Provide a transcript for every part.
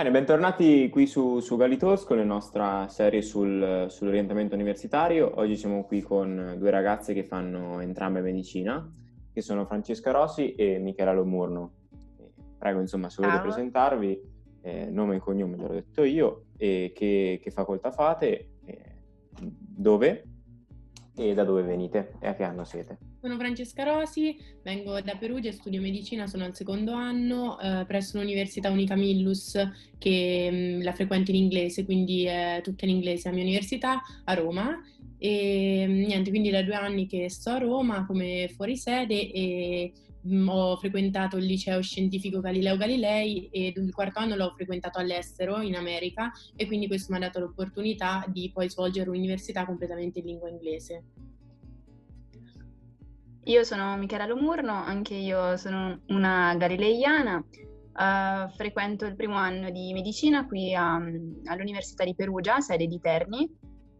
Bene, bentornati qui su, su Galitos con la nostra serie sul, sull'orientamento universitario. Oggi siamo qui con due ragazze che fanno entrambe medicina, che sono Francesca Rossi e Michela Lomurno. Prego, insomma, se volete presentarvi, eh, nome e cognome, l'ho detto io, e che, che facoltà fate, eh, dove e da dove venite e a che anno siete. Sono Francesca Rosi, vengo da Perugia, studio medicina, sono al secondo anno eh, presso l'Università Unica Millus che mh, mm, la frequento in inglese, quindi è tutta in inglese la mia università a Roma e mm, niente, quindi da due anni che sto a Roma come fuorisede e mh, mm, ho frequentato il liceo scientifico Galileo Galilei e il quarto anno l'ho frequentato all'estero in America e quindi questo mi ha dato l'opportunità di poi svolgere un'università completamente in lingua inglese. Io sono Michela Lomurno, anche io sono una galileiana, uh, frequento il primo anno di medicina qui a, all'Università di Perugia, sede di Terni,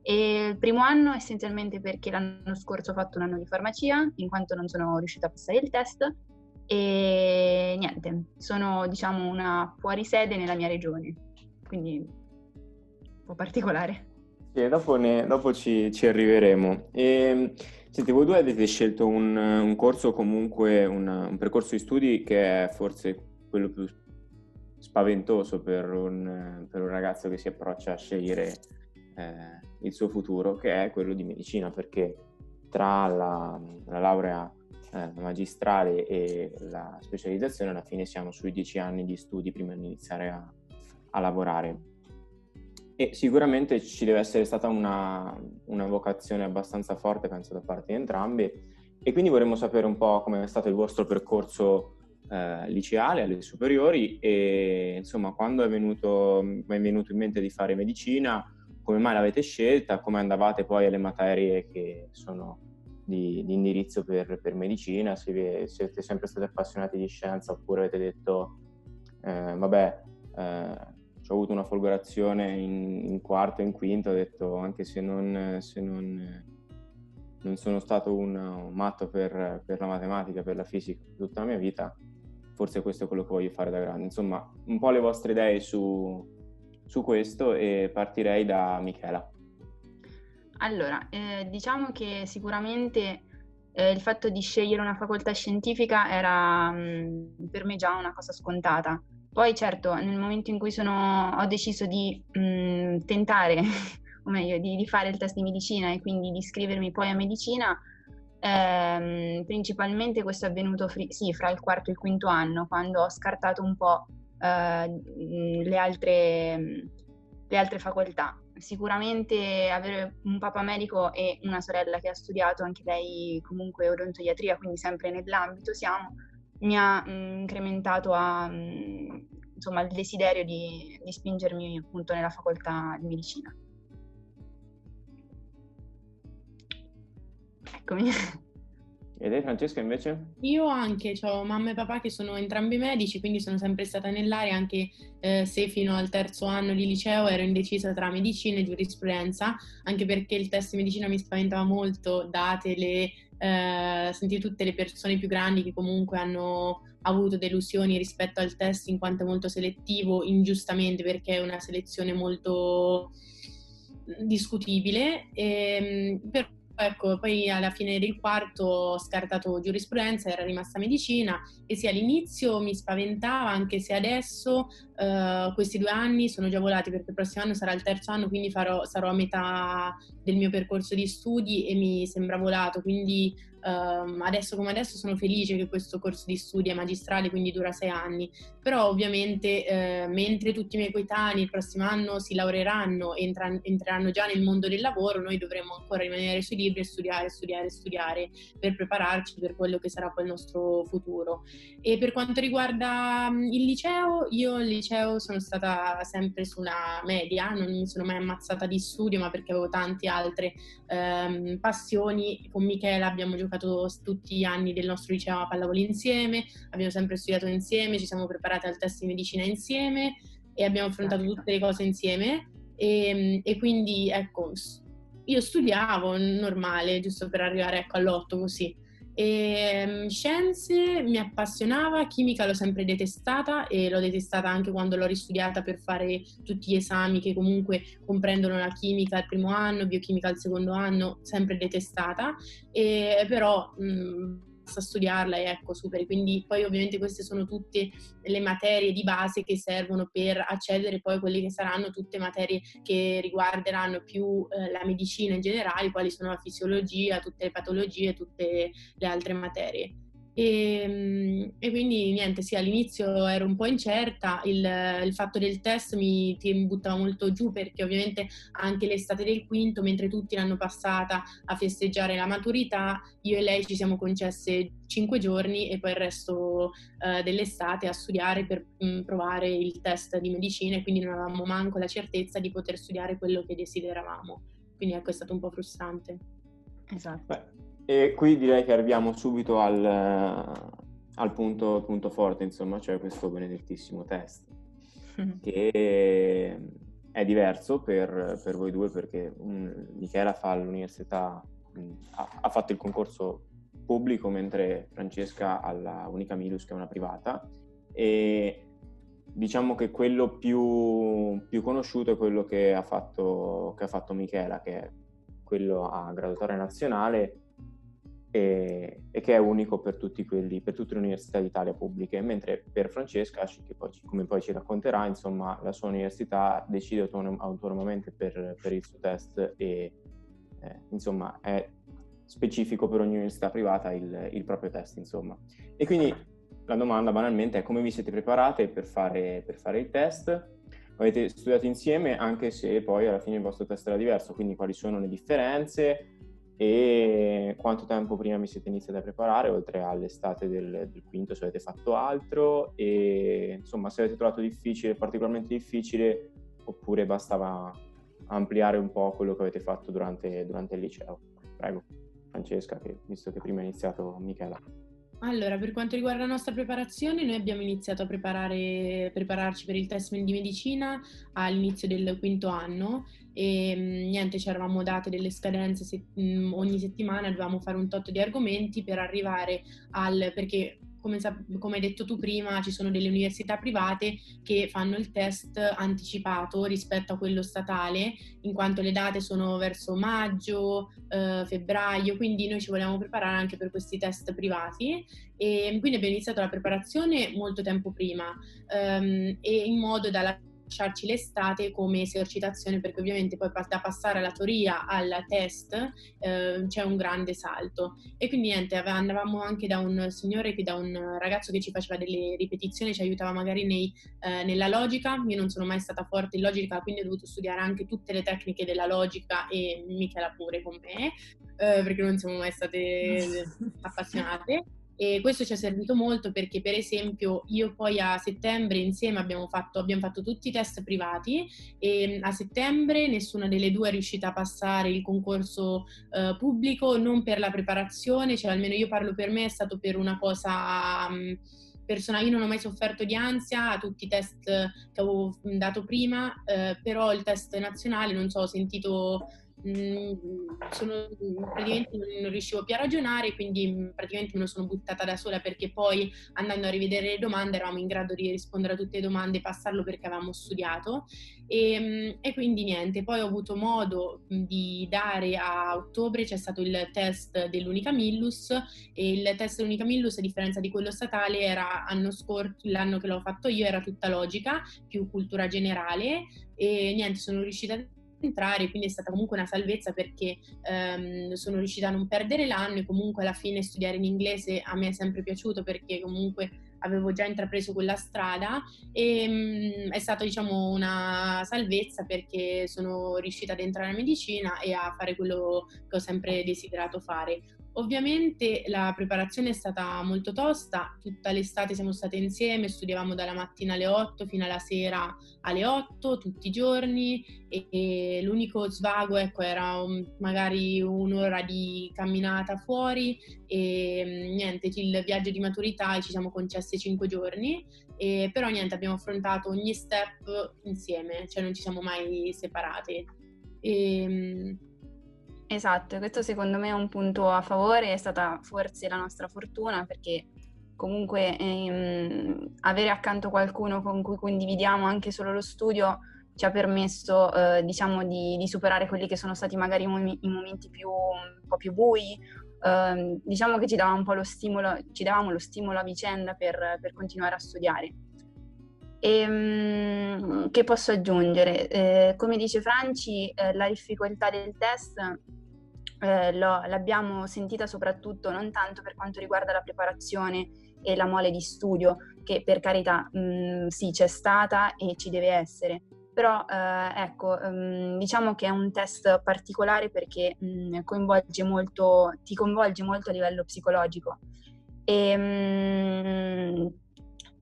e il primo anno essenzialmente perché l'anno scorso ho fatto un anno di farmacia, in quanto non sono riuscita a passare il test, e niente, sono diciamo una fuorisede nella mia regione, quindi un po' particolare. Sì, dopo, ne, dopo ci, ci, arriveremo. E, ehm, senti, voi due avete scelto un, un corso comunque una, un percorso di studi che è forse quello più spaventoso per un, per un ragazzo che si approccia a scegliere eh, il suo futuro, che è quello di medicina, perché tra la, la laurea eh, magistrale e la specializzazione alla fine siamo sui dieci anni di studi prima di iniziare a, a lavorare. E sicuramente ci deve essere stata una, una, vocazione abbastanza forte, penso, da parte di entrambi. E quindi vorremmo sapere un po' come è stato il vostro percorso eh, liceale, alle superiori, e insomma, quando è venuto, è venuto in mente di fare medicina, come mai l'avete scelta, come andavate poi alle materie che sono di, di indirizzo per, per medicina, se vi, siete sempre stati appassionati di scienza oppure avete detto, eh, vabbè, eh, ho avuto una folgorazione in, in quarto e in quinto, ho detto anche se non, se non, non sono stato un, matto per, per, la matematica, per la fisica tutta la mia vita, forse questo è quello che voglio fare da grande. Insomma, un po' le vostre idee su, su questo e partirei da Michela. Allora, eh, diciamo che sicuramente eh, il fatto di scegliere una facoltà scientifica era mh, mm, per me già una cosa scontata poi certo, nel momento in cui sono, ho deciso di mh, mm, tentare, o meglio, di, di, fare il test di medicina e quindi di iscrivermi poi a medicina, ehm, principalmente questo è avvenuto fri- sì, fra il quarto e il quinto anno, quando ho scartato un po' eh, le, altre, le altre facoltà. Sicuramente avere un papà medico e una sorella che ha studiato anche lei comunque odontoiatria, quindi sempre nell'ambito siamo, mi ha mh, mm, incrementato a, mh, mm, insomma, il desiderio di, di spingermi appunto nella facoltà di medicina. Eccomi. E te Francesca invece? Io anche, ho mamma e papà che sono entrambi medici, quindi sono sempre stata nell'area, anche eh, se fino al terzo anno di liceo ero indecisa tra medicina e giurisprudenza, anche perché il test di medicina mi spaventava molto, date le eh, sentire tutte le persone più grandi che comunque hanno avuto delusioni rispetto al test in quanto è molto selettivo, ingiustamente perché è una selezione molto discutibile. Ehm, per ecco, poi alla fine del quarto ho scartato giurisprudenza, era rimasta medicina e sì, all'inizio mi spaventava, anche se adesso uh, questi due anni sono già volati perché il prossimo anno sarà il terzo anno, quindi farò, sarò a metà del mio percorso di studi e mi sembra volato, quindi Uh, adesso come adesso sono felice che questo corso di studi è magistrale, quindi dura sei anni, però ovviamente uh, mentre tutti i miei coetanei il prossimo anno si laureeranno e entra- entreranno già nel mondo del lavoro, noi dovremo ancora rimanere sui libri e studiare, studiare, studiare per prepararci per quello che sarà poi il nostro futuro. E per quanto riguarda um, il liceo, io al liceo sono stata sempre sulla media, non mi sono mai ammazzata di studio, ma perché avevo tante altre um, passioni. Con Michela abbiamo giocato giocato tutti gli anni del nostro liceo a pallavolo insieme, abbiamo sempre studiato insieme, ci siamo preparati al test di medicina insieme e abbiamo affrontato tutte le cose insieme e, e quindi ecco, io studiavo normale, giusto per arrivare ecco, all'otto così. E, um, scienze mi appassionava, chimica l'ho sempre detestata e l'ho detestata anche quando l'ho ristudiata per fare tutti gli esami che comunque comprendono la chimica al primo anno, biochimica al secondo anno, sempre detestata, e, però mh, basta studiarla e ecco, superi. Quindi poi ovviamente queste sono tutte le materie di base che servono per accedere poi a quelle che saranno tutte materie che riguarderanno più eh, la medicina in generale, quali sono la fisiologia, tutte le patologie, tutte le altre materie. E, ehm, e, quindi niente, sì, all'inizio ero un po' incerta, il, il fatto del test mi, buttava molto giù perché ovviamente anche l'estate del quinto, mentre tutti l'hanno passata a festeggiare la maturità, io e lei ci siamo concesse cinque giorni e poi il resto uh, dell'estate a studiare per mh, mm, provare il test di medicina e quindi non avevamo manco la certezza di poter studiare quello che desideravamo. Quindi ecco, è stato un po' frustrante. Esatto. Beh e qui direi che arriviamo subito al, al punto, punto, forte, insomma, cioè questo benedettissimo test, che è diverso per, per, voi due perché um, Michela fa all'università, um, ha, ha, fatto il concorso pubblico mentre Francesca alla Unica Milus che è una privata e diciamo che quello più, più conosciuto è quello che ha, fatto, che ha fatto Michela, che è quello a graduatoria nazionale e, e, che è unico per, quelli, per, tutte le università d'Italia pubbliche, mentre per Francesca, poi, come poi ci racconterà, insomma, la sua università decide autonom- autonomamente per, per, il suo test e eh, insomma è specifico per ogni università privata il, il, proprio test, insomma. E quindi la domanda banalmente è come vi siete preparate per fare, per fare il test? Avete studiato insieme anche se poi alla fine il vostro test era diverso, quindi quali sono le differenze? E quanto tempo prima vi siete iniziati a preparare, oltre all'estate del, del, quinto, se avete fatto altro e insomma se avete trovato difficile, particolarmente difficile, oppure bastava ampliare un po' quello che avete fatto durante, durante il liceo. Prego, Francesca, che, visto che prima ha iniziato Michela. Allora, per quanto riguarda la nostra preparazione, noi abbiamo iniziato a prepararci per il test di medicina all'inizio del quinto anno e mm, niente, ci eravamo date delle scadenze se, mm, ogni settimana, dovevamo fare un tot di argomenti per arrivare al... perché come, come, hai detto tu prima, ci sono delle università private che fanno il test anticipato rispetto a quello statale, in quanto le date sono verso maggio, eh, febbraio, quindi noi ci vogliamo preparare anche per questi test privati. E quindi abbiamo iniziato la preparazione molto tempo prima ehm, e in modo da lasciarci l'estate come esercitazione perché ovviamente poi da passare alla teoria al test eh, c'è un grande salto. E quindi niente andavamo anche da un signore da un ragazzo che ci faceva delle ripetizioni ci aiutava magari nei, eh, nella logica. Io non sono mai stata forte in logica quindi ho dovuto studiare anche tutte le tecniche della logica e Michela pure con me eh, perché non siamo mai state appassionate e questo ci è servito molto perché, per esempio, io poi a settembre insieme abbiamo fatto, abbiamo fatto tutti i test privati e a settembre nessuna delle due è riuscita a passare il concorso eh, pubblico, non per la preparazione, cioè almeno io parlo per me, è stato per una cosa... Um, personale, io non ho mai sofferto di ansia a tutti i test che avevo dato prima, eh, però il test nazionale, non so, ho sentito Mm, sono, praticamente non riuscivo più a ragionare, quindi mm, praticamente me lo sono buttata da sola perché poi andando a rivedere le domande eravamo in grado di rispondere a tutte le domande e passarlo perché avevamo studiato. E, mm, e quindi niente, poi ho avuto modo di dare a ottobre, c'è stato il test dell'Unica Millus e il test dell'Unica Millus a differenza di quello statale era anno scorso, l'anno che l'ho fatto io era tutta logica, più cultura generale e niente, sono riuscita a entrare, quindi è stata comunque una salvezza perché ehm, sono riuscita a non perdere l'anno e comunque alla fine studiare in inglese a me è sempre piaciuto perché comunque avevo già intrapreso quella strada e mh, mm, è stata diciamo una salvezza perché sono riuscita ad entrare in medicina e a fare quello che ho sempre desiderato fare. Ovviamente la preparazione è stata molto tosta, tutta l'estate siamo state insieme, studiavamo dalla mattina alle 8 fino alla sera alle 8 tutti i giorni e, e l'unico svago ecco, era un, magari un'ora di camminata fuori e mm, niente, il viaggio di maturità ci siamo concessi 5 giorni, e, però niente, abbiamo affrontato ogni step insieme, cioè non ci siamo mai separate. E, mm, Esatto, questo secondo me è un punto a favore, è stata forse la nostra fortuna perché comunque ehm, avere accanto qualcuno con cui condividiamo anche solo lo studio ci ha permesso eh, diciamo di, di, superare quelli che sono stati magari i, mom- i momenti più, un po' più bui, eh, diciamo che ci dava un po' lo stimolo, ci davamo lo stimolo a vicenda per, per continuare a studiare. E, ehm, che posso aggiungere? Eh, come dice Franci, eh, la difficoltà del test eh, l'abbiamo sentita soprattutto non tanto per quanto riguarda la preparazione e la mole di studio, che per carità mh, mm, sì c'è stata e ci deve essere, però eh, ecco, mh, mm, diciamo che è un test particolare perché mh, mm, coinvolge molto, ti coinvolge molto a livello psicologico. E,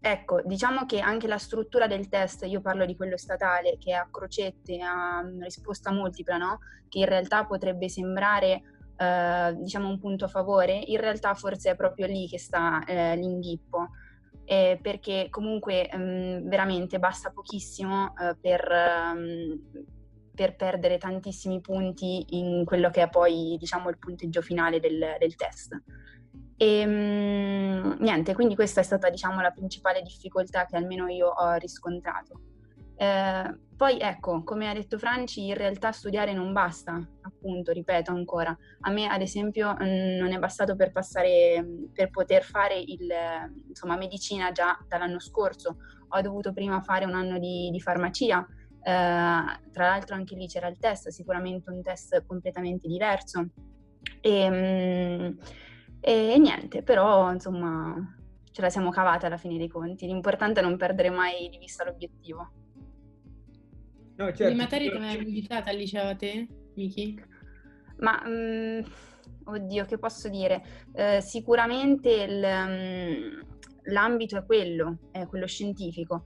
Ecco, diciamo che anche la struttura del test, io parlo di quello statale, che è a crocette, a risposta multipla, no? Che in realtà potrebbe sembrare, eh, diciamo, un punto a favore, in realtà forse è proprio lì che sta eh, l'inghippo. Eh, perché comunque mh, mm, veramente basta pochissimo eh, per, um, per, perdere tantissimi punti in quello che è poi diciamo il punteggio finale del, del test. E ehm, niente, quindi questa è stata diciamo la principale difficoltà che almeno io ho riscontrato. Eh, poi ecco, come ha detto Franci, in realtà studiare non basta, appunto, ripeto ancora. A me, ad esempio, non è bastato per passare, per poter fare il, insomma, medicina già dall'anno scorso. Ho dovuto prima fare un anno di, di farmacia. Eh, tra l'altro anche lì c'era il test, sicuramente un test completamente diverso. E, mh, e, niente, però insomma ce la siamo cavata alla fine dei conti. L'importante è non perdere mai di vista l'obiettivo. No, certo. Le materie che mi hai invitata al liceo a te, Miki? Ma, mh, mm, oddio, che posso dire? Eh, sicuramente il, um, l'ambito è quello, è quello scientifico.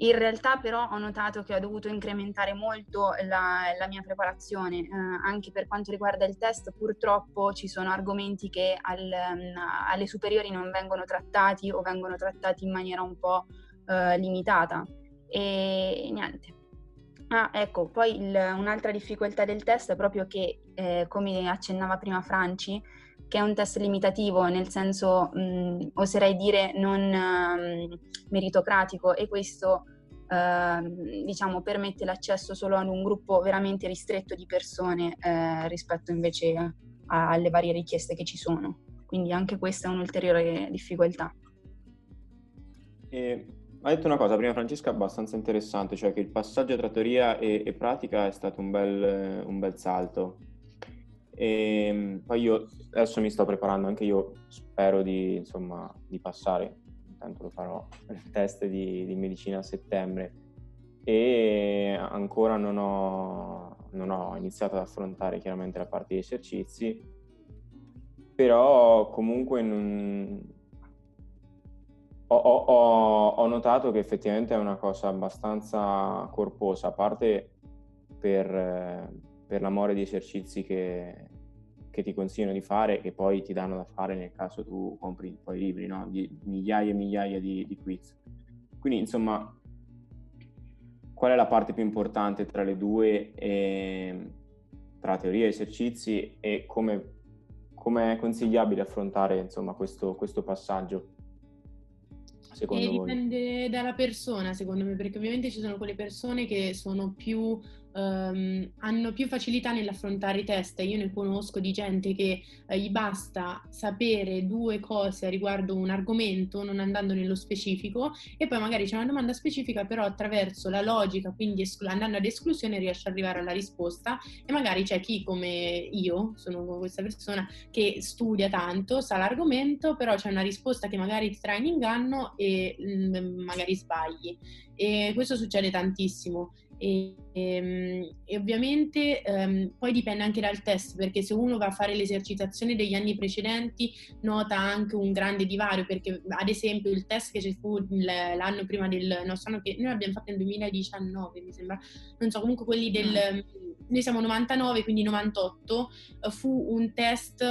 In realtà però ho notato che ho dovuto incrementare molto la, la mia preparazione, eh, anche per quanto riguarda il test purtroppo ci sono argomenti che al, um, alle superiori non vengono trattati o vengono trattati in maniera un po' eh, limitata e niente. Ah, ecco, poi il, un'altra difficoltà del test è proprio che, eh, come accennava prima Franci, che è un test limitativo, nel senso, mh, oserei dire, non um, meritocratico e questo, uh, diciamo, permette l'accesso solo ad un gruppo veramente ristretto di persone eh, rispetto invece a, alle varie richieste che ci sono. Quindi anche questa è un'ulteriore difficoltà. E ha detto una cosa prima Francesca abbastanza interessante, cioè che il passaggio tra teoria e, e pratica è stato un bel, un bel salto. E ehm, poi io adesso mi sto preparando, anche io spero di, insomma, di passare, intanto lo farò, il test di, di, medicina a settembre. E ancora non ho, non ho iniziato ad affrontare chiaramente la parte di esercizi, però comunque non, ho, ho, ho, notato che effettivamente è una cosa abbastanza corposa, a parte per, per l'amore di esercizi che, che ti consigliano di fare, che poi ti danno da fare nel caso tu compri poi libri, no? di migliaia e migliaia di, di quiz. Quindi, insomma, qual è la parte più importante tra le due, e, tra teoria e esercizi, e come, come è consigliabile affrontare insomma, questo, questo passaggio? Secondo e dipende dalla persona, secondo me, perché ovviamente ci sono quelle persone che sono più um, hanno più facilità nell'affrontare i test. Io ne conosco di gente che eh, gli basta sapere due cose riguardo un argomento, non andando nello specifico, e poi magari c'è una domanda specifica, però attraverso la logica, quindi esclu- andando ad esclusione, riesce ad arrivare alla risposta. E magari c'è chi, come io, sono questa persona, che studia tanto, sa l'argomento, però c'è una risposta che magari ti trae in inganno e mh, mm, magari sbagli. E questo succede tantissimo. E, e, ehm, e ovviamente um, poi dipende anche dal test, perché se uno va a fare l'esercitazione degli anni precedenti nota anche un grande divario, perché ad esempio il test che ci fu l'anno prima del nostro anno, che noi abbiamo fatto nel 2019 mi sembra, non so, comunque quelli del... Ah. Noi siamo 99, quindi 98, fu un test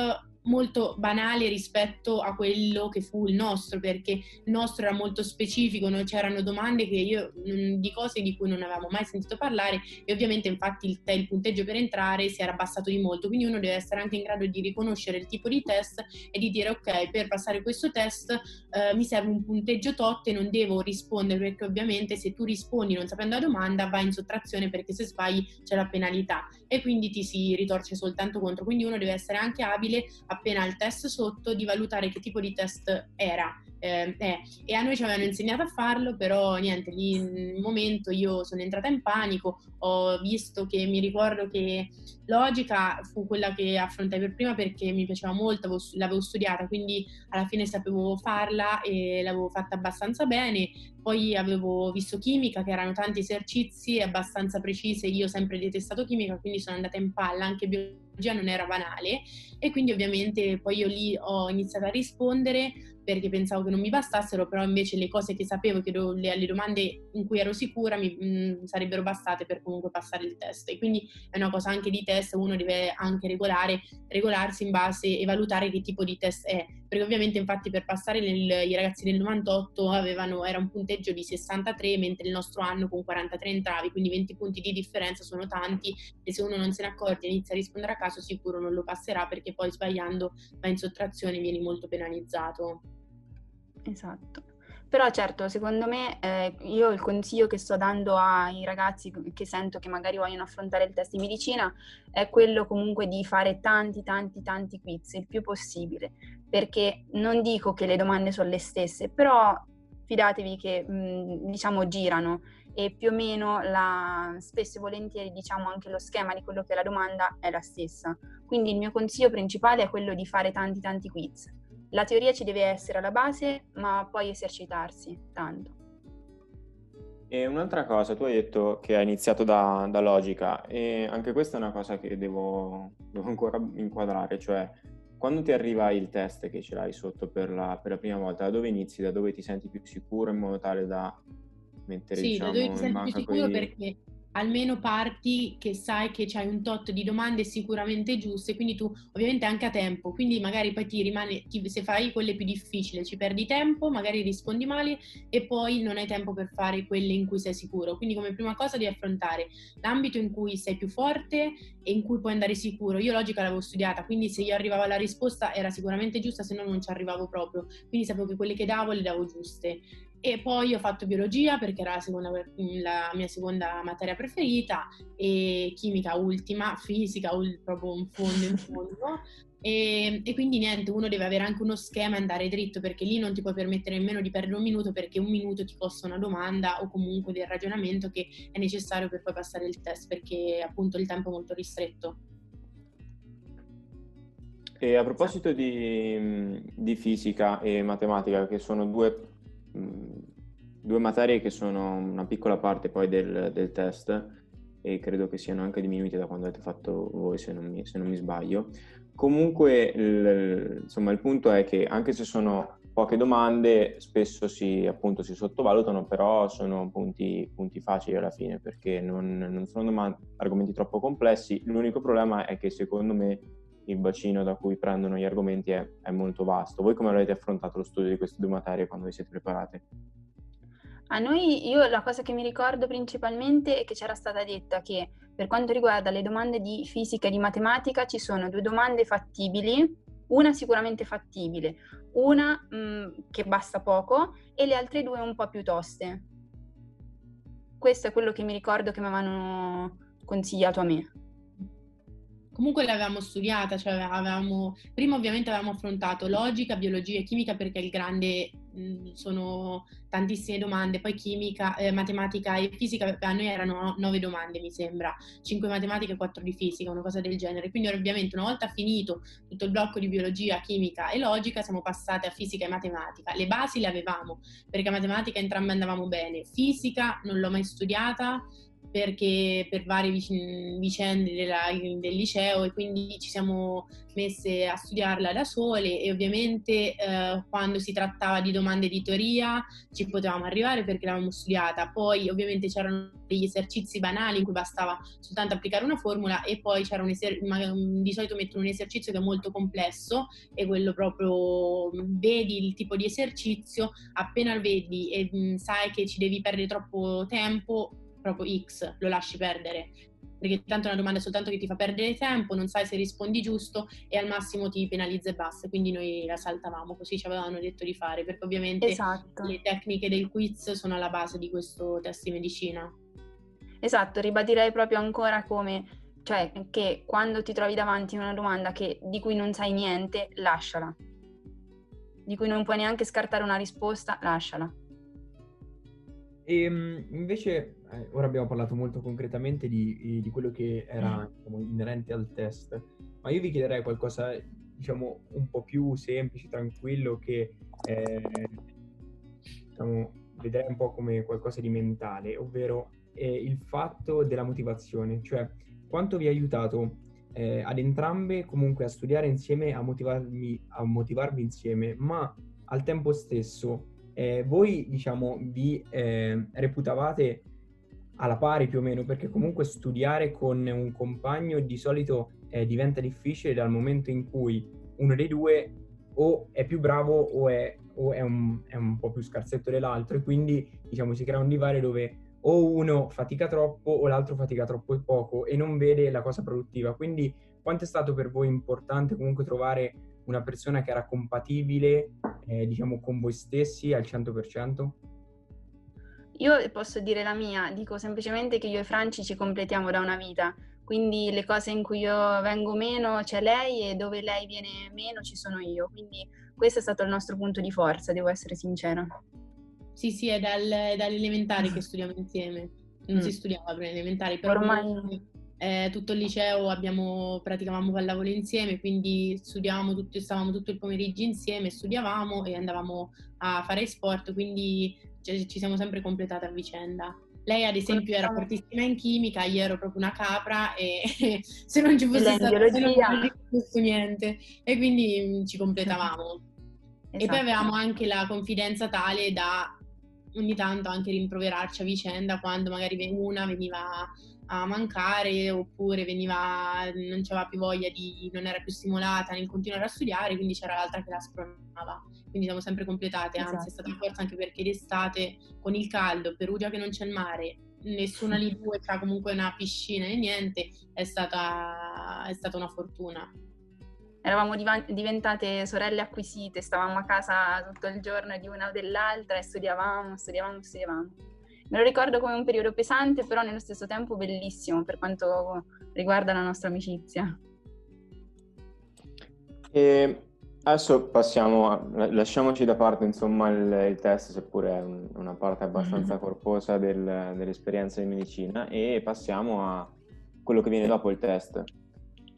molto banale rispetto a quello che fu il nostro, perché il nostro era molto specifico, no? c'erano domande che io di cose di cui non avevamo mai sentito parlare e ovviamente infatti il, il, punteggio per entrare si era abbassato di molto, quindi uno deve essere anche in grado di riconoscere il tipo di test e di dire ok, per passare questo test eh, mi serve un punteggio tot e non devo rispondere perché ovviamente se tu rispondi non sapendo la domanda vai in sottrazione perché se sbagli c'è la penalità e quindi ti si ritorce soltanto contro, quindi uno deve essere anche abile a appena il test sotto di valutare che tipo di test era. Eh, eh. E a noi ci avevano insegnato a farlo, però niente, lì in un momento io sono entrata in panico, ho visto che mi ricordo che logica fu quella che affrontai per prima perché mi piaceva molto, l'avevo studiata, quindi alla fine sapevo farla e l'avevo fatta abbastanza bene. Poi avevo visto chimica, che erano tanti esercizi abbastanza precisi, io ho sempre detestato chimica, quindi sono andata in palla, anche biologia non era banale e quindi ovviamente poi io lì ho iniziato a rispondere perché pensavo che non mi bastassero, però invece le cose che sapevo, che do, le, le, domande in cui ero sicura mi mh, sarebbero bastate per comunque passare il test. E quindi è una cosa anche di test, uno deve anche regolare, regolarsi in base e valutare che tipo di test è. Perché ovviamente infatti per passare nel, i ragazzi del 98 avevano, era un punteggio di 63, mentre il nostro anno con 43 entravi, quindi 20 punti di differenza sono tanti e se uno non se ne accorge e inizia a rispondere a caso sicuro non lo passerà perché poi sbagliando va in sottrazione e vieni molto penalizzato. Esatto. Però certo, secondo me eh, io il consiglio che sto dando ai ragazzi che sento che magari vogliono affrontare il test di medicina è quello comunque di fare tanti, tanti, tanti quiz, il più possibile, perché non dico che le domande sono le stesse, però fidatevi che mh, diciamo girano e più o meno la, spesso e volentieri diciamo anche lo schema di quello che è la domanda è la stessa. Quindi il mio consiglio principale è quello di fare tanti, tanti quiz la teoria ci deve essere alla base, ma poi esercitarsi tanto. E un'altra cosa, tu hai detto che hai iniziato da, da logica e anche questa è una cosa che devo, devo, ancora inquadrare, cioè quando ti arriva il test che ce l'hai sotto per la, per la, prima volta, da dove inizi, da dove ti senti più sicuro in modo tale da mettere sì, diciamo, da dove ti senti più sicuro quei... perché almeno parti che sai che c'hai un tot di domande sicuramente giuste, quindi tu ovviamente anche a tempo, quindi magari poi ti rimane, ti, se fai quelle più difficili ci perdi tempo, magari rispondi male e poi non hai tempo per fare quelle in cui sei sicuro. Quindi come prima cosa devi affrontare l'ambito in cui sei più forte e in cui puoi andare sicuro. Io logica l'avevo studiata, quindi se io arrivavo alla risposta era sicuramente giusta, se no non ci arrivavo proprio. Quindi sapevo che quelle che davo le davo giuste. E poi ho fatto biologia perché era la, seconda, la mia seconda materia preferita e chimica ultima, fisica proprio un fondo in fondo. E, e, quindi niente, uno deve avere anche uno schema e andare dritto perché lì non ti puoi permettere nemmeno di perdere un minuto perché un minuto ti costa una domanda o comunque del ragionamento che è necessario per poi passare il test perché appunto il tempo è molto ristretto. E a proposito di, di fisica e matematica, che sono due due materie che sono una piccola parte poi del, del, test e credo che siano anche diminuite da quando avete fatto voi se non mi, se non mi sbaglio. Comunque il, insomma, il punto è che anche se sono poche domande spesso si, appunto, si sottovalutano, però sono punti, punti facili alla fine perché non, non sono domande, argomenti troppo complessi. L'unico problema è che secondo me il bacino da cui prendono gli argomenti è, è molto vasto. Voi come avete affrontato lo studio di queste due materie quando vi siete preparate? A noi, io la cosa che mi ricordo principalmente è che c'era stata detta che per quanto riguarda le domande di fisica e di matematica ci sono due domande fattibili, una sicuramente fattibile, una mh, mm, che basta poco e le altre due un po' più toste. Questo è quello che mi ricordo che mi avevano consigliato a me comunque l'avevamo studiata, cioè avevamo, prima ovviamente avevamo affrontato logica, biologia e chimica perché il grande mh, sono tantissime domande, poi chimica, eh, matematica e fisica, a noi erano nove domande mi sembra, cinque matematica e quattro di fisica, una cosa del genere, quindi ovviamente una volta finito tutto il blocco di biologia, chimica e logica siamo passate a fisica e matematica, le basi le avevamo perché matematica entrambe andavamo bene, fisica non l'ho mai studiata, perché per varie vicende della, del liceo e quindi ci siamo messe a studiarla da sole e ovviamente eh, quando si trattava di domande di teoria ci potevamo arrivare perché l'avevamo studiata, poi ovviamente c'erano degli esercizi banali in cui bastava soltanto applicare una formula e poi c'era un esercizio, di solito mettono un esercizio che è molto complesso e quello proprio vedi il tipo di esercizio, appena lo vedi e mh, sai che ci devi perdere troppo tempo proprio X, lo lasci perdere. Perché tanto è una domanda soltanto che ti fa perdere tempo, non sai se rispondi giusto e al massimo ti penalizza e basta. Quindi noi la saltavamo, così ci avevano detto di fare, perché ovviamente esatto. le tecniche del quiz sono alla base di questo test di medicina. Esatto, ribadirei proprio ancora come, cioè che quando ti trovi davanti a una domanda che, di cui non sai niente, lasciala. Di cui non puoi neanche scartare una risposta, lasciala. E ehm, invece, eh, ora abbiamo parlato molto concretamente di, di quello che era mm. diciamo, inerente al test, ma io vi chiederei qualcosa, diciamo, un po' più semplice, tranquillo, che eh, diciamo, vedrei un po' come qualcosa di mentale, ovvero eh, il fatto della motivazione, cioè quanto vi ha aiutato eh, ad entrambe comunque a studiare insieme, a motivarmi, a motivarvi insieme, ma al tempo stesso eh, voi diciamo vi eh, reputavate alla pari più o meno perché comunque studiare con un compagno di solito eh, diventa difficile dal momento in cui uno dei due o è più bravo o è, o è, un, è un, po' più scarsetto dell'altro e quindi diciamo si crea un divario dove o uno fatica troppo o l'altro fatica troppo poco e non vede la cosa produttiva. Quindi quanto è stato per voi importante comunque trovare una persona che era compatibile, eh, diciamo, con voi stessi al 100%? Io posso dire la mia, dico semplicemente che io e Franci ci completiamo da una vita, quindi le cose in cui io vengo meno c'è lei e dove lei viene meno ci sono io, quindi questo è stato il nostro punto di forza, devo essere sincera. Sì, sì, è dal, dalle elementari che studiamo insieme, non mm. si studiava prima elementari, però ormai eh, tutto il liceo abbiamo, praticavamo pallavolo insieme, quindi studiavamo tutto, stavamo tutto il pomeriggio insieme, studiavamo e andavamo a fare sport, quindi cioè, ci siamo sempre completate a vicenda. Lei ad esempio era fortissima in chimica, io ero proprio una capra e se non ci fosse stato non avrei niente e quindi mm, ci completavamo. Esatto. E poi esatto. avevamo anche la confidenza tale da ogni tanto anche rimproverarci a vicenda quando magari una veniva a mancare oppure veniva, non aveva più voglia di, non era più stimolata nel continuare a studiare, quindi c'era l'altra che la spronava. Quindi siamo sempre completate, anzi esatto. è stata una forza anche perché d'estate con il caldo, Perugia che non c'è il mare, nessuna di due ha comunque una piscina e niente, è stata, è stata una fortuna. Eravamo diventate sorelle acquisite, stavamo a casa tutto il giorno di una o dell'altra e studiavamo, studiavamo, studiavamo. Me lo ricordo come un periodo pesante, però nello stesso tempo bellissimo per quanto riguarda la nostra amicizia. E adesso passiamo, a, lasciamoci da parte insomma il, il test, seppure è un, una parte abbastanza mm-hmm. corposa del, dell'esperienza di medicina, e passiamo a quello che viene dopo il test,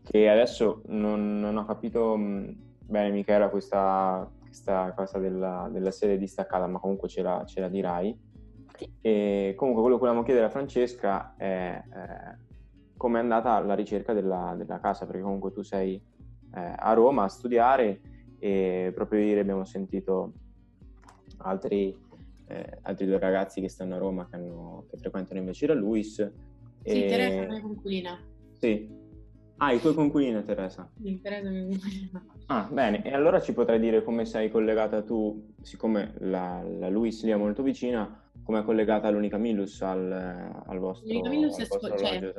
che adesso non, non ho capito mm, bene Michela questa, questa cosa della, della sede distaccata, ma comunque ce la, ce la dirai. E comunque quello che volevamo chiedere a Francesca è eh, come è andata la ricerca della, della, casa, perché comunque tu sei eh, a Roma a studiare e proprio ieri abbiamo sentito altri, eh, altri due ragazzi che stanno a Roma che, hanno, che frequentano invece la Luis. Sì, e... Teresa è la mia conculina. Sì. Ah, i tuoi conculini, Teresa? Sì, Teresa mia conculina. Ah, bene. E allora ci potrai dire come sei collegata tu, siccome la, la Luis lì è molto vicina, come è collegata l'Unica Milus al, al vostro, L'Unica Milus al vostro è, cioè,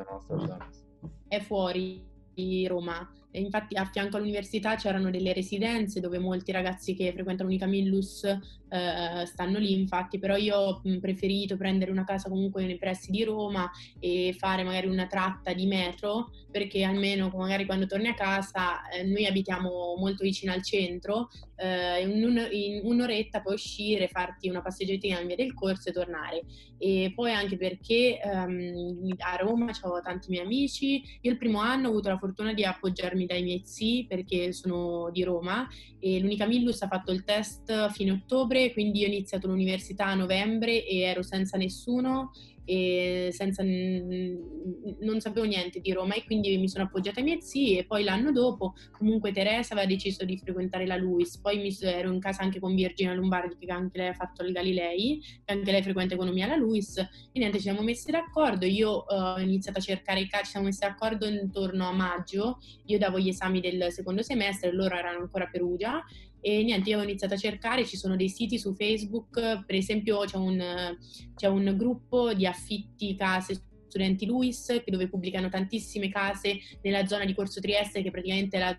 è fuori di Roma, infatti a fianco all'università c'erano delle residenze dove molti ragazzi che frequentano Unica Millus eh, stanno lì, infatti, però io ho preferito prendere una casa comunque nei pressi di Roma e fare magari una tratta di metro, perché almeno magari quando torni a casa eh, noi abitiamo molto vicino al centro, eh, in, un'oretta puoi uscire, farti una passeggiatina in via del corso e tornare. E poi anche perché ehm, a Roma ho tanti miei amici, io il primo anno ho avuto la fortuna di appoggiarmi aiutarmi dai miei zii perché sono di Roma e l'Unica Millus ha fatto il test fine ottobre, quindi io ho iniziato l'università a novembre e ero senza nessuno e senza, non sapevo niente di Roma e quindi mi sono appoggiata ai miei zii e poi l'anno dopo comunque Teresa aveva deciso di frequentare la Luis, poi mi, ero in casa anche con Virginia Lombardi che anche lei ha fatto il Galilei, che anche lei frequenta economia alla Luis. E niente ci siamo messi d'accordo, io uh, ho iniziato a cercare i casi, ci siamo messi d'accordo intorno a maggio, io davo gli esami del secondo semestre, loro erano ancora a Perugia e niente, io ho iniziato a cercare, ci sono dei siti su Facebook, per esempio c'è un, c'è un gruppo di affitti case studenti Luis dove pubblicano tantissime case nella zona di Corso Trieste che praticamente è la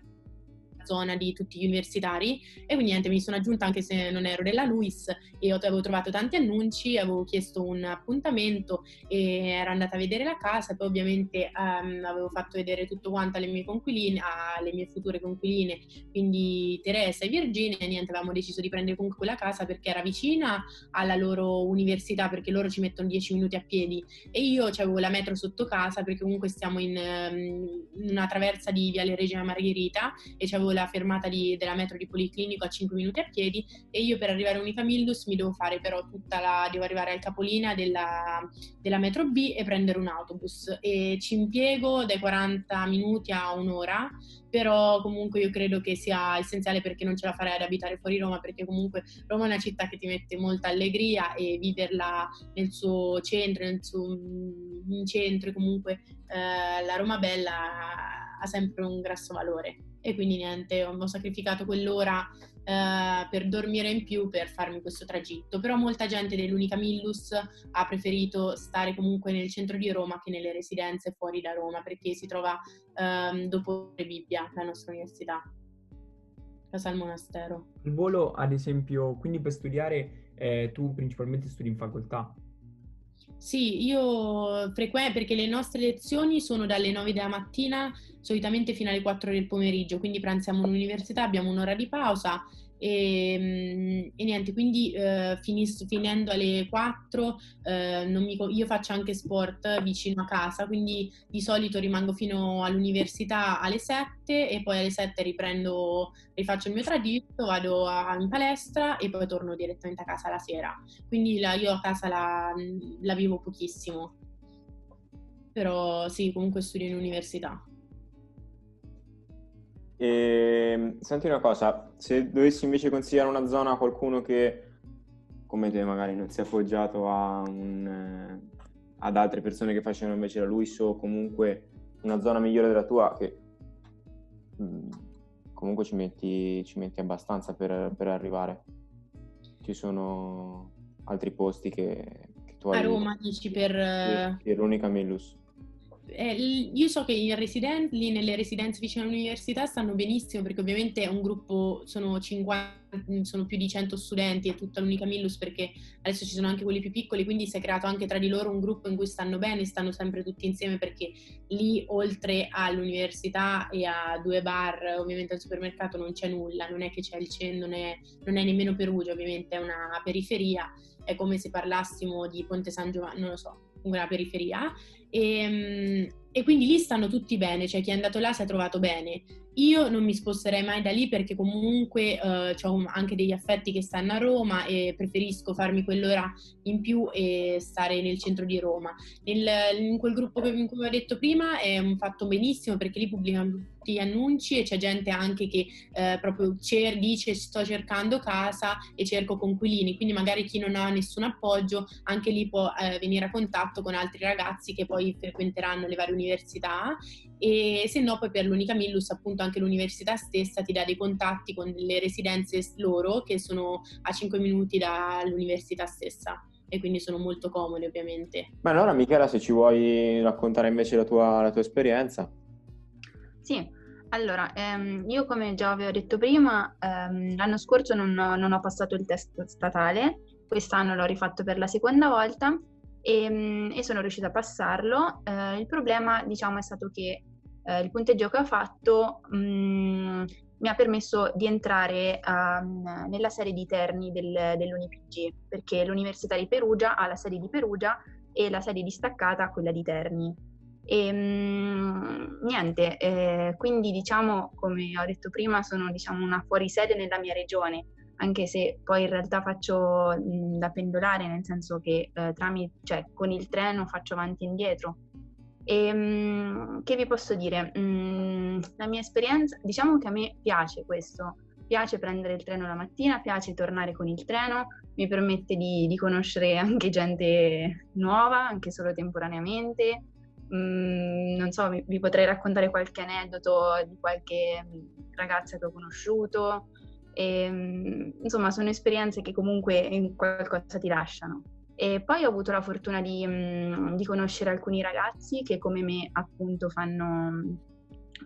zona di tutti gli universitari e quindi niente, mi sono aggiunta anche se non ero della LUIS e avevo trovato tanti annunci, avevo chiesto un appuntamento e ero andata a vedere la casa, poi ovviamente um, avevo fatto vedere tutto quanto alle mie conquiline, alle mie future conquiline, quindi Teresa e Virginia e niente, avevamo deciso di prendere comunque quella casa perché era vicina alla loro università perché loro ci mettono 10 minuti a piedi. E io avevo la metro sotto casa perché comunque stiamo in, um, una traversa di Viale Regina Margherita e c'avevo la fermata di, della metro di Policlinico a 5 minuti a piedi e io per arrivare a Unicamillus mi devo fare però tutta la, devo arrivare al capolinea della, della metro B e prendere un autobus. E ci impiego dai 40 minuti a un'ora però comunque io credo che sia essenziale perché non ce la farei ad abitare fuori Roma perché comunque Roma è una città che ti mette molta allegria e viverla nel suo centro, nel suo in centro comunque eh, la Roma bella ha sempre un grasso valore e quindi niente, ho sacrificato quell'ora eh, per dormire in più per farmi questo tragitto, però molta gente dell'Unica Millus ha preferito stare comunque nel centro di Roma che nelle residenze fuori da Roma perché si trova eh, dopo Bibbia, la nostra università, casa al monastero. Il volo ad esempio, quindi per studiare eh, tu principalmente studi in facoltà? Sì, io frequento perché le nostre lezioni sono dalle 9 della mattina solitamente fino alle 4 del pomeriggio, quindi pranziamo all'università, abbiamo un'ora di pausa e, mm, e niente, quindi eh, finis, finendo alle 4 eh, mi, io faccio anche sport vicino a casa, quindi di solito rimango fino all'università alle 7 e poi alle 7 riprendo, rifaccio il mio tragitto, vado a, in palestra e poi torno direttamente a casa la sera. Quindi la, io a casa la, la vivo pochissimo, però sì, comunque studio in università. E, ehm, senti una cosa, se dovessi invece consigliare una zona a qualcuno che come te magari non si è appoggiato un, eh, ad altre persone che facevano invece la Luis o comunque una zona migliore della tua che mh, mm, comunque ci metti, ci metti abbastanza per, per, arrivare. Ci sono altri posti che, che tu hai. A Roma dici per... Per l'unica Millus eh, io so che i residenti nelle residenze vicino all'università stanno benissimo perché ovviamente è un gruppo, sono 50, sono più di 100 studenti e tutta l'unica Millus perché adesso ci sono anche quelli più piccoli, quindi si è creato anche tra di loro un gruppo in cui stanno bene, stanno sempre tutti insieme perché lì oltre all'università e a due bar, ovviamente al supermercato non c'è nulla, non è che c'è il centro, non è, non è nemmeno Perugia, ovviamente è una periferia, è come se parlassimo di Ponte San Giovanni, non lo so, una periferia e, ehm, e, quindi lì stanno tutti bene, cioè chi è andato là si è trovato bene. Io non mi sposterei mai da lì perché comunque eh, ho anche degli affetti che stanno a Roma e preferisco farmi quell'ora in più e stare nel centro di Roma. Nel, in quel gruppo che vi ho detto prima è un fatto benissimo perché lì pubblicano tutti gli annunci e c'è gente anche che eh, proprio cer- dice sto cercando casa e cerco conquilini, quindi magari chi non ha nessun appoggio anche lì può eh, venire a contatto con altri ragazzi che poi frequenteranno le varie università e se no poi per l'Unica Millus appunto anche l'università stessa ti dà dei contatti con le residenze loro che sono a 5 minuti dall'università stessa e quindi sono molto comode ovviamente. Ma allora Michela se ci vuoi raccontare invece la tua, la tua esperienza. Sì, allora, ehm, io come già avevo detto prima, ehm, l'anno scorso non, non, ho passato il test statale, quest'anno l'ho rifatto per la seconda volta e, ehm, e sono riuscita a passarlo. Eh, il problema, diciamo, è stato che eh, il punteggio che ho fatto mh, mm, mi ha permesso di entrare um, nella serie di Terni del, dell'UniPG, perché l'Università di Perugia ha la serie di Perugia e la serie distaccata quella di Terni. E mh, niente, eh, quindi diciamo, come ho detto prima, sono diciamo, una fuorisede nella mia regione, anche se poi in realtà faccio mh, da pendolare, nel senso che eh, tramite, cioè, con il treno faccio avanti e indietro. E, mh, che vi posso dire? Mh, la mia esperienza, diciamo che a me piace questo, piace prendere il treno la mattina, piace tornare con il treno, mi permette di, di conoscere anche gente nuova, anche solo temporaneamente. Mm, non so, vi, vi, potrei raccontare qualche aneddoto di qualche ragazza che ho conosciuto. E, ehm, insomma, sono esperienze che comunque qualcosa ti lasciano. E poi ho avuto la fortuna di, mm, di conoscere alcuni ragazzi che come me appunto fanno,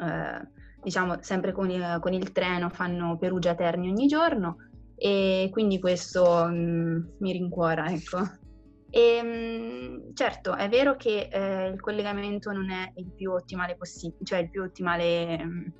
eh, diciamo, sempre con con il, treno, fanno Perugia Terni ogni giorno e quindi questo mm, mi rincuora, ecco. E, mm, certo, è vero che eh, il collegamento non è il più ottimale possibile, cioè il più ottimale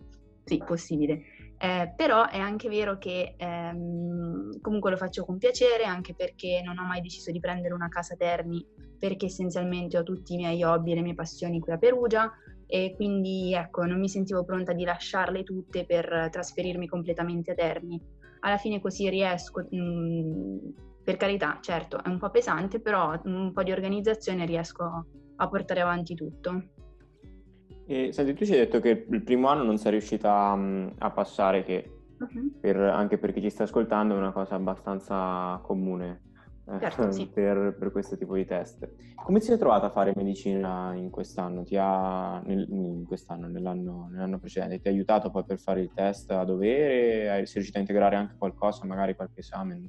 sì, possibile. Eh, però è anche vero che ehm, comunque lo faccio con piacere, anche perché non ho mai deciso di prendere una casa Terni, perché essenzialmente ho tutti i miei hobby e le mie passioni qui a Perugia e quindi ecco, non mi sentivo pronta di lasciarle tutte per trasferirmi completamente a Terni. Alla fine così riesco, mh, mm, per carità, certo, è un po' pesante, però un po' di organizzazione riesco a portare avanti tutto. E, senti, tu ci hai detto che il primo anno non sei riuscita a, mm, a passare, che uh-huh. per, anche per chi ci sta ascoltando è una cosa abbastanza comune eh, certo, sì. per, per, questo tipo di test. Come ti sei trovata a fare medicina in quest'anno? Ti ha, nel, in quest'anno, nell'anno, nell'anno, precedente? Ti ha aiutato poi per fare il test a dovere? Sei riuscita a integrare anche qualcosa, magari qualche esame?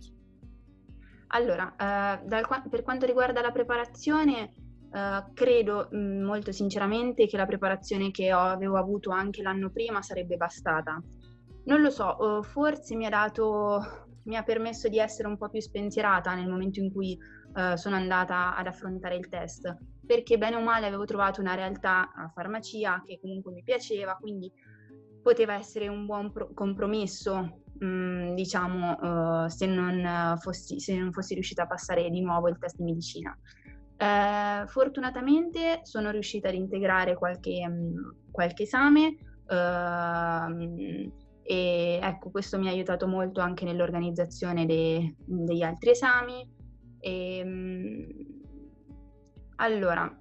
Allora, eh, dal, per quanto riguarda la preparazione, Uh, credo mh, mm, molto sinceramente che la preparazione che ho, avevo avuto anche l'anno prima sarebbe bastata. Non lo so, uh, forse mi ha dato, mi ha permesso di essere un po' più spensierata nel momento in cui uh, sono andata ad affrontare il test, perché bene o male avevo trovato una realtà a farmacia che comunque mi piaceva, quindi poteva essere un buon pro- compromesso, mh, mm, diciamo, se non, fossi, se non fossi riuscita a passare di nuovo il test di medicina. Eh, fortunatamente sono riuscita ad integrare qualche, mm, qualche esame eh, e ecco questo mi ha aiutato molto anche nell'organizzazione de, degli altri esami. E, mm, allora,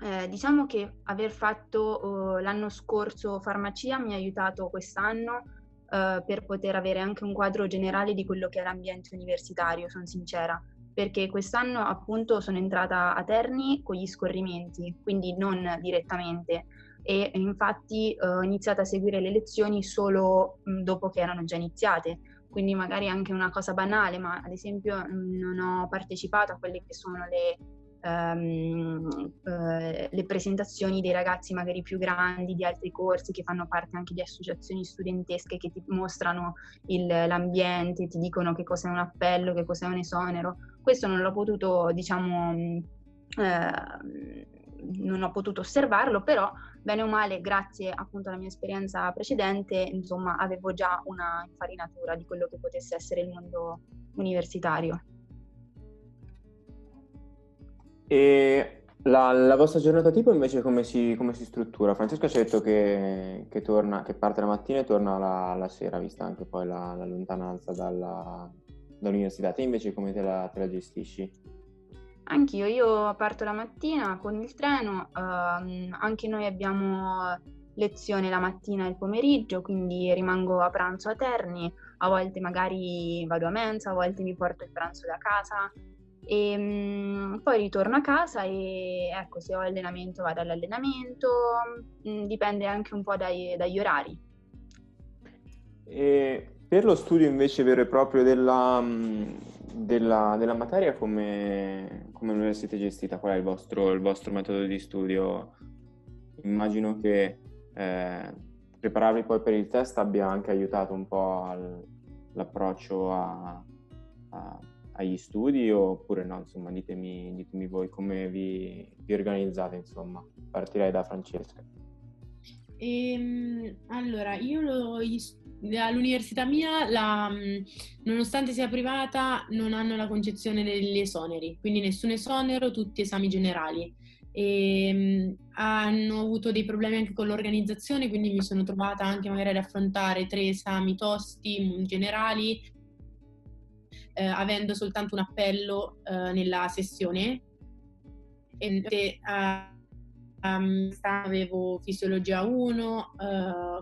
eh, diciamo che aver fatto oh, l'anno scorso farmacia mi ha aiutato quest'anno eh, per poter avere anche un quadro generale di quello che è l'ambiente universitario, sono sincera perché quest'anno appunto sono entrata a Terni con gli scorrimenti, quindi non direttamente. E infatti eh, ho iniziato a seguire le lezioni solo mh, dopo che erano già iniziate, quindi magari anche una cosa banale, ma ad esempio mh, non ho partecipato a quelle che sono le um, uh, le presentazioni dei ragazzi magari più grandi di altri corsi che fanno parte anche di associazioni studentesche che ti mostrano il, l'ambiente, ti dicono che cos'è un appello, che cos'è un esonero. Questo non l'ho potuto, diciamo, eh, non ho potuto osservarlo, però bene o male, grazie appunto alla mia esperienza precedente, insomma, avevo già una infarinatura di quello che potesse essere il mondo universitario. E la, la, vostra giornata tipo invece come si, come si struttura? Francesca ci ha detto che, che, torna, che parte la mattina e torna la, la sera, vista anche poi la, la lontananza dalla, dall'università. Te invece come te la, te gestisci? Anch'io, io parto la mattina con il treno, ehm, anche noi abbiamo lezione la mattina e il pomeriggio, quindi rimango a pranzo a Terni, a volte magari vado a mensa, a volte mi porto il pranzo da casa, e mh, poi ritorno a casa e ecco, se ho allenamento vado all'allenamento, mh, dipende anche un po' dai, dagli orari. E per lo studio invece vero e proprio della, della, della materia, come, come lo siete gestita? Qual è il vostro, il vostro, metodo di studio? Immagino che eh, prepararvi poi per il test abbia anche aiutato un po' al, l'approccio a, a agli studi oppure no? Insomma, ditemi, ditemi voi come vi, vi, organizzate, insomma. Partirei da Francesca. Ehm, allora, io lo, all'università mia, la, nonostante sia privata, non hanno la concezione degli esoneri, quindi nessun esonero, tutti esami generali. E, ehm, hanno avuto dei problemi anche con l'organizzazione, quindi mi sono trovata anche magari ad affrontare tre esami tosti generali eh, avendo soltanto un appello eh, nella sessione. E, um, avevo fisiologia 1,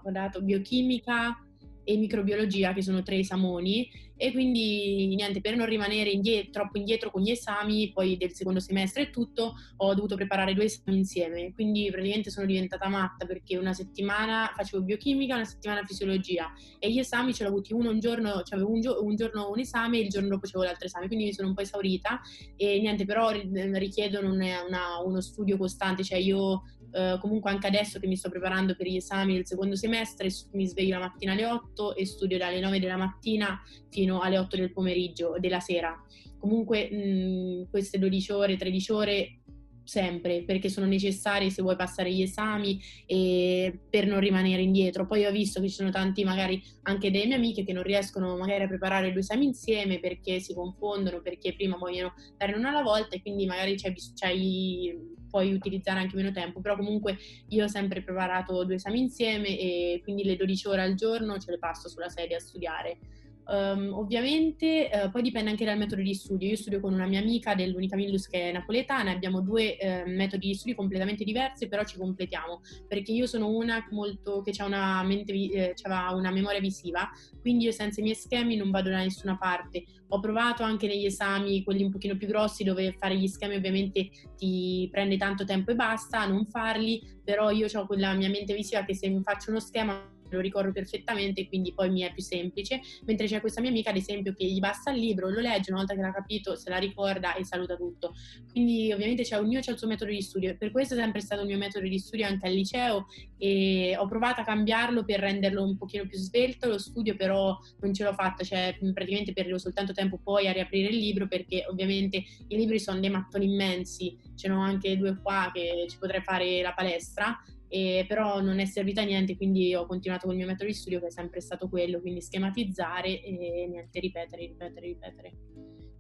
uh, biochimica, e microbiologia, che sono tre esamoni, e quindi niente, per non rimanere indietro, troppo indietro con gli esami, poi del secondo semestre e tutto, ho dovuto preparare due esami insieme, quindi praticamente sono diventata matta perché una settimana facevo biochimica, una settimana fisiologia. E gli esami ce l'ho avuti uno un giorno, cioè avevo un, gio- un giorno un esame e il giorno dopo c'avevo l'altro esame, quindi mi sono un po' esaurita. E niente, però richiedono una, una, uno studio costante, cioè io Uh, comunque anche adesso che mi sto preparando per gli esami del secondo semestre, mi sveglio la mattina alle 8 e studio dalle 9 della mattina fino alle 8 del pomeriggio, della sera. Comunque mh, queste 12 ore, 13 ore sempre perché sono necessarie se vuoi passare gli esami e per non rimanere indietro. Poi ho visto che ci sono tanti magari anche delle mie amiche che non riescono magari a preparare due esami insieme perché si confondono, perché prima vogliono dare una alla volta e quindi magari c'hai, c'hai puoi utilizzare anche meno tempo, però comunque io ho sempre preparato due esami insieme e quindi le 12 ore al giorno ce le passo sulla sedia a studiare. Um, ovviamente uh, poi dipende anche dal metodo di studio. Io studio con una mia amica dell'Unica Millus che è napoletana, abbiamo due uh, metodi di studio completamente diversi, però ci completiamo, perché io sono una molto, che ha una, eh, una memoria visiva, quindi io senza i miei schemi non vado da nessuna parte. Ho provato anche negli esami, quelli un pochino più grossi, dove fare gli schemi ovviamente ti prende tanto tempo e basta, non farli, però io ho quella mia mente visiva che se mi faccio uno schema lo ricordo perfettamente, quindi poi mi è più semplice, mentre c'è questa mia amica, ad esempio, che gli basta il libro, lo legge, una volta che l'ha capito, se la ricorda e saluta tutto. Quindi ovviamente c'è, ognuno c'è il suo metodo di studio, per questo è sempre stato il mio metodo di studio anche al liceo e ho provato a cambiarlo per renderlo un pochino più svelto, lo studio però non ce l'ho fatta, cioè praticamente perdevo soltanto tempo poi a riaprire il libro perché ovviamente i libri sono dei mattoni immensi, ce n'ho anche due qua che ci potrei fare la palestra e però non è servita a niente, quindi ho continuato con il mio metodo di studio che è sempre stato quello, quindi schematizzare e niente, ripetere, ripetere, ripetere.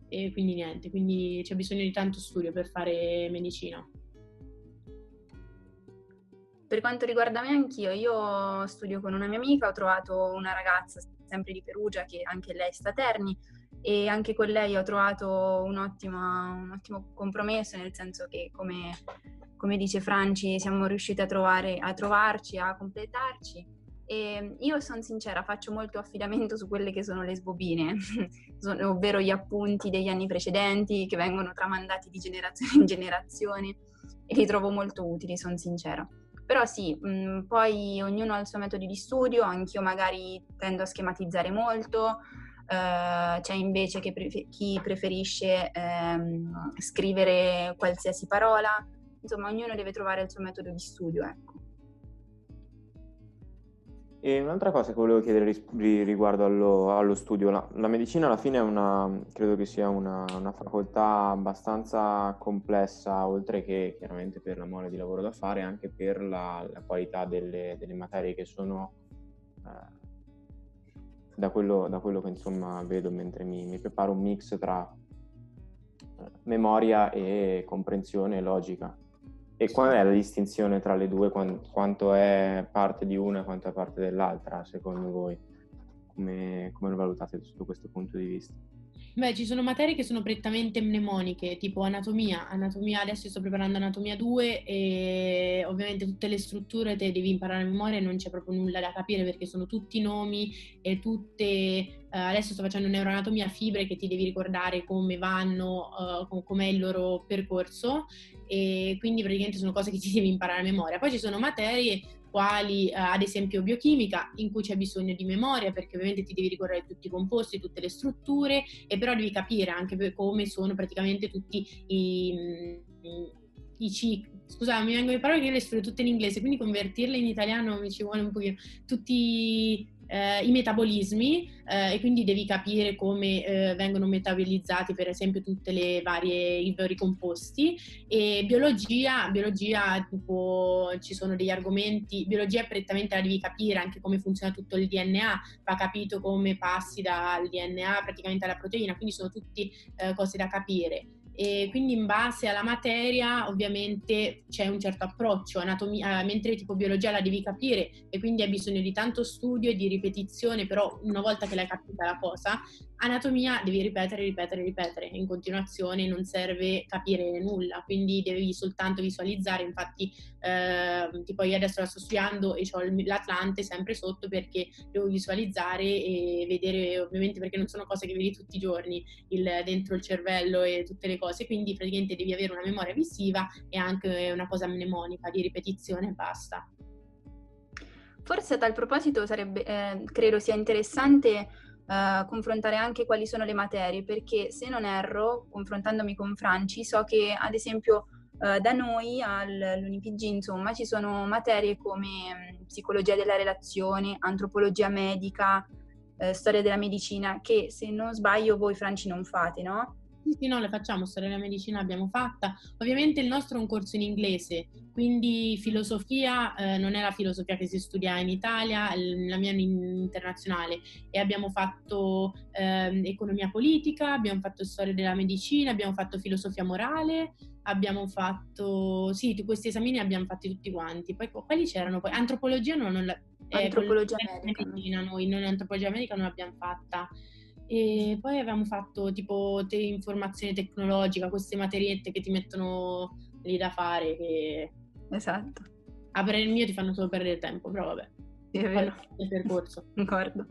E quindi niente, quindi c'è bisogno di tanto studio per fare medicina. Per quanto riguarda me anch'io, io studio con una mia amica, ho trovato una ragazza sempre di Perugia che anche lei sta a Terni e anche con lei ho trovato un ottimo, un ottimo compromesso, nel senso che come come dice Franci, siamo riusciti a, trovare, a trovarci, a completarci. E io sono sincera, faccio molto affidamento su quelle che sono le sbobine, ovvero gli appunti degli anni precedenti che vengono tramandati di generazione in generazione e li trovo molto utili, sono sincera. Però sì, mh, mm, poi ognuno ha il suo metodo di studio, anch'io magari tendo a schematizzare molto, Uh, c'è invece pre- chi preferisce um, scrivere qualsiasi parola, insomma ognuno deve trovare il suo metodo di studio, ecco. E un'altra cosa che volevo chiedere riguardo allo, allo studio, la, la, medicina alla fine è una, credo che sia una, una, facoltà abbastanza complessa, oltre che chiaramente per la mole di lavoro da fare, anche per la, la qualità delle, delle, materie che sono, eh, da, quello, da, quello, che insomma vedo mentre mi, mi preparo un mix tra eh, memoria e comprensione logica. E qual è la distinzione tra le due? Quanto è parte di una e quanto è parte dell'altra, secondo voi? Come, come lo valutate sotto questo punto di vista? Beh, ci sono materie che sono prettamente mnemoniche, tipo anatomia. Anatomia, adesso sto preparando anatomia 2 e ovviamente tutte le strutture te devi imparare a memoria e non c'è proprio nulla da capire perché sono tutti nomi e tutte... Eh, adesso sto facendo neuroanatomia, fibre che ti devi ricordare come vanno, uh, com'è il loro percorso e quindi praticamente sono cose che ti devi imparare a memoria. Poi ci sono materie quali eh, ad esempio biochimica, in cui c'è bisogno di memoria perché ovviamente ti devi ricordare tutti i composti, tutte le strutture e però devi capire anche come sono praticamente tutti i, mm, i cicli. Scusa, mi vengono le parole che io le studio tutte in inglese, quindi convertirle in italiano mi ci vuole un pochino. Tutti eh, i metabolismi eh, e quindi devi capire come eh, vengono metabolizzati per esempio tutte le varie i vari composti. E biologia, biologia tipo ci sono degli argomenti, biologia prettamente la devi capire anche come funziona tutto il DNA, va capito come passi dal DNA praticamente alla proteina, quindi sono tutte eh, cose da capire e quindi in base alla materia ovviamente c'è un certo approccio, anatomia, eh, mentre tipo biologia la devi capire e quindi hai bisogno di tanto studio e di ripetizione, però una volta che l'hai capita la cosa, Anatomia devi ripetere, ripetere, ripetere. In continuazione, non serve capire nulla, quindi devi soltanto visualizzare. Infatti, eh, tipo io adesso la sto studiando e ho l'Atlante sempre sotto perché devo visualizzare e vedere, ovviamente perché non sono cose che vedi tutti i giorni il, dentro il cervello e tutte le cose, quindi praticamente devi avere una memoria visiva e anche una cosa mnemonica di ripetizione e basta. Forse a tal proposito sarebbe, eh, credo sia interessante Uh, confrontare anche quali sono le materie, perché se non erro, confrontandomi con Franci, so che ad esempio uh, da noi all'UNIPG insomma ci sono materie come um, psicologia della relazione, antropologia medica, uh, storia della medicina, che se non sbaglio voi Franci non fate, no? Sì, sì, no, le facciamo, storia della medicina l'abbiamo fatta. Ovviamente il nostro è un corso in inglese, quindi filosofia eh, non è la filosofia che si studia in Italia, la mia è internazionale e abbiamo fatto eh, economia politica, abbiamo fatto storia della medicina, abbiamo fatto filosofia morale, abbiamo fatto, sì, questi esami li abbiamo fatti tutti quanti. Poi quali c'erano? Poi antropologia no, non la, eh, antropologia medica. Medicina, noi, noi antropologia medica non l'abbiamo fatta. E poi avevamo fatto tipo te- informazione tecnologica, queste materiette che ti mettono lì da fare. Che... Esatto. A per il mio ti fanno solo perdere tempo, però vabbè. Sì, è vero. Il percorso. D'accordo.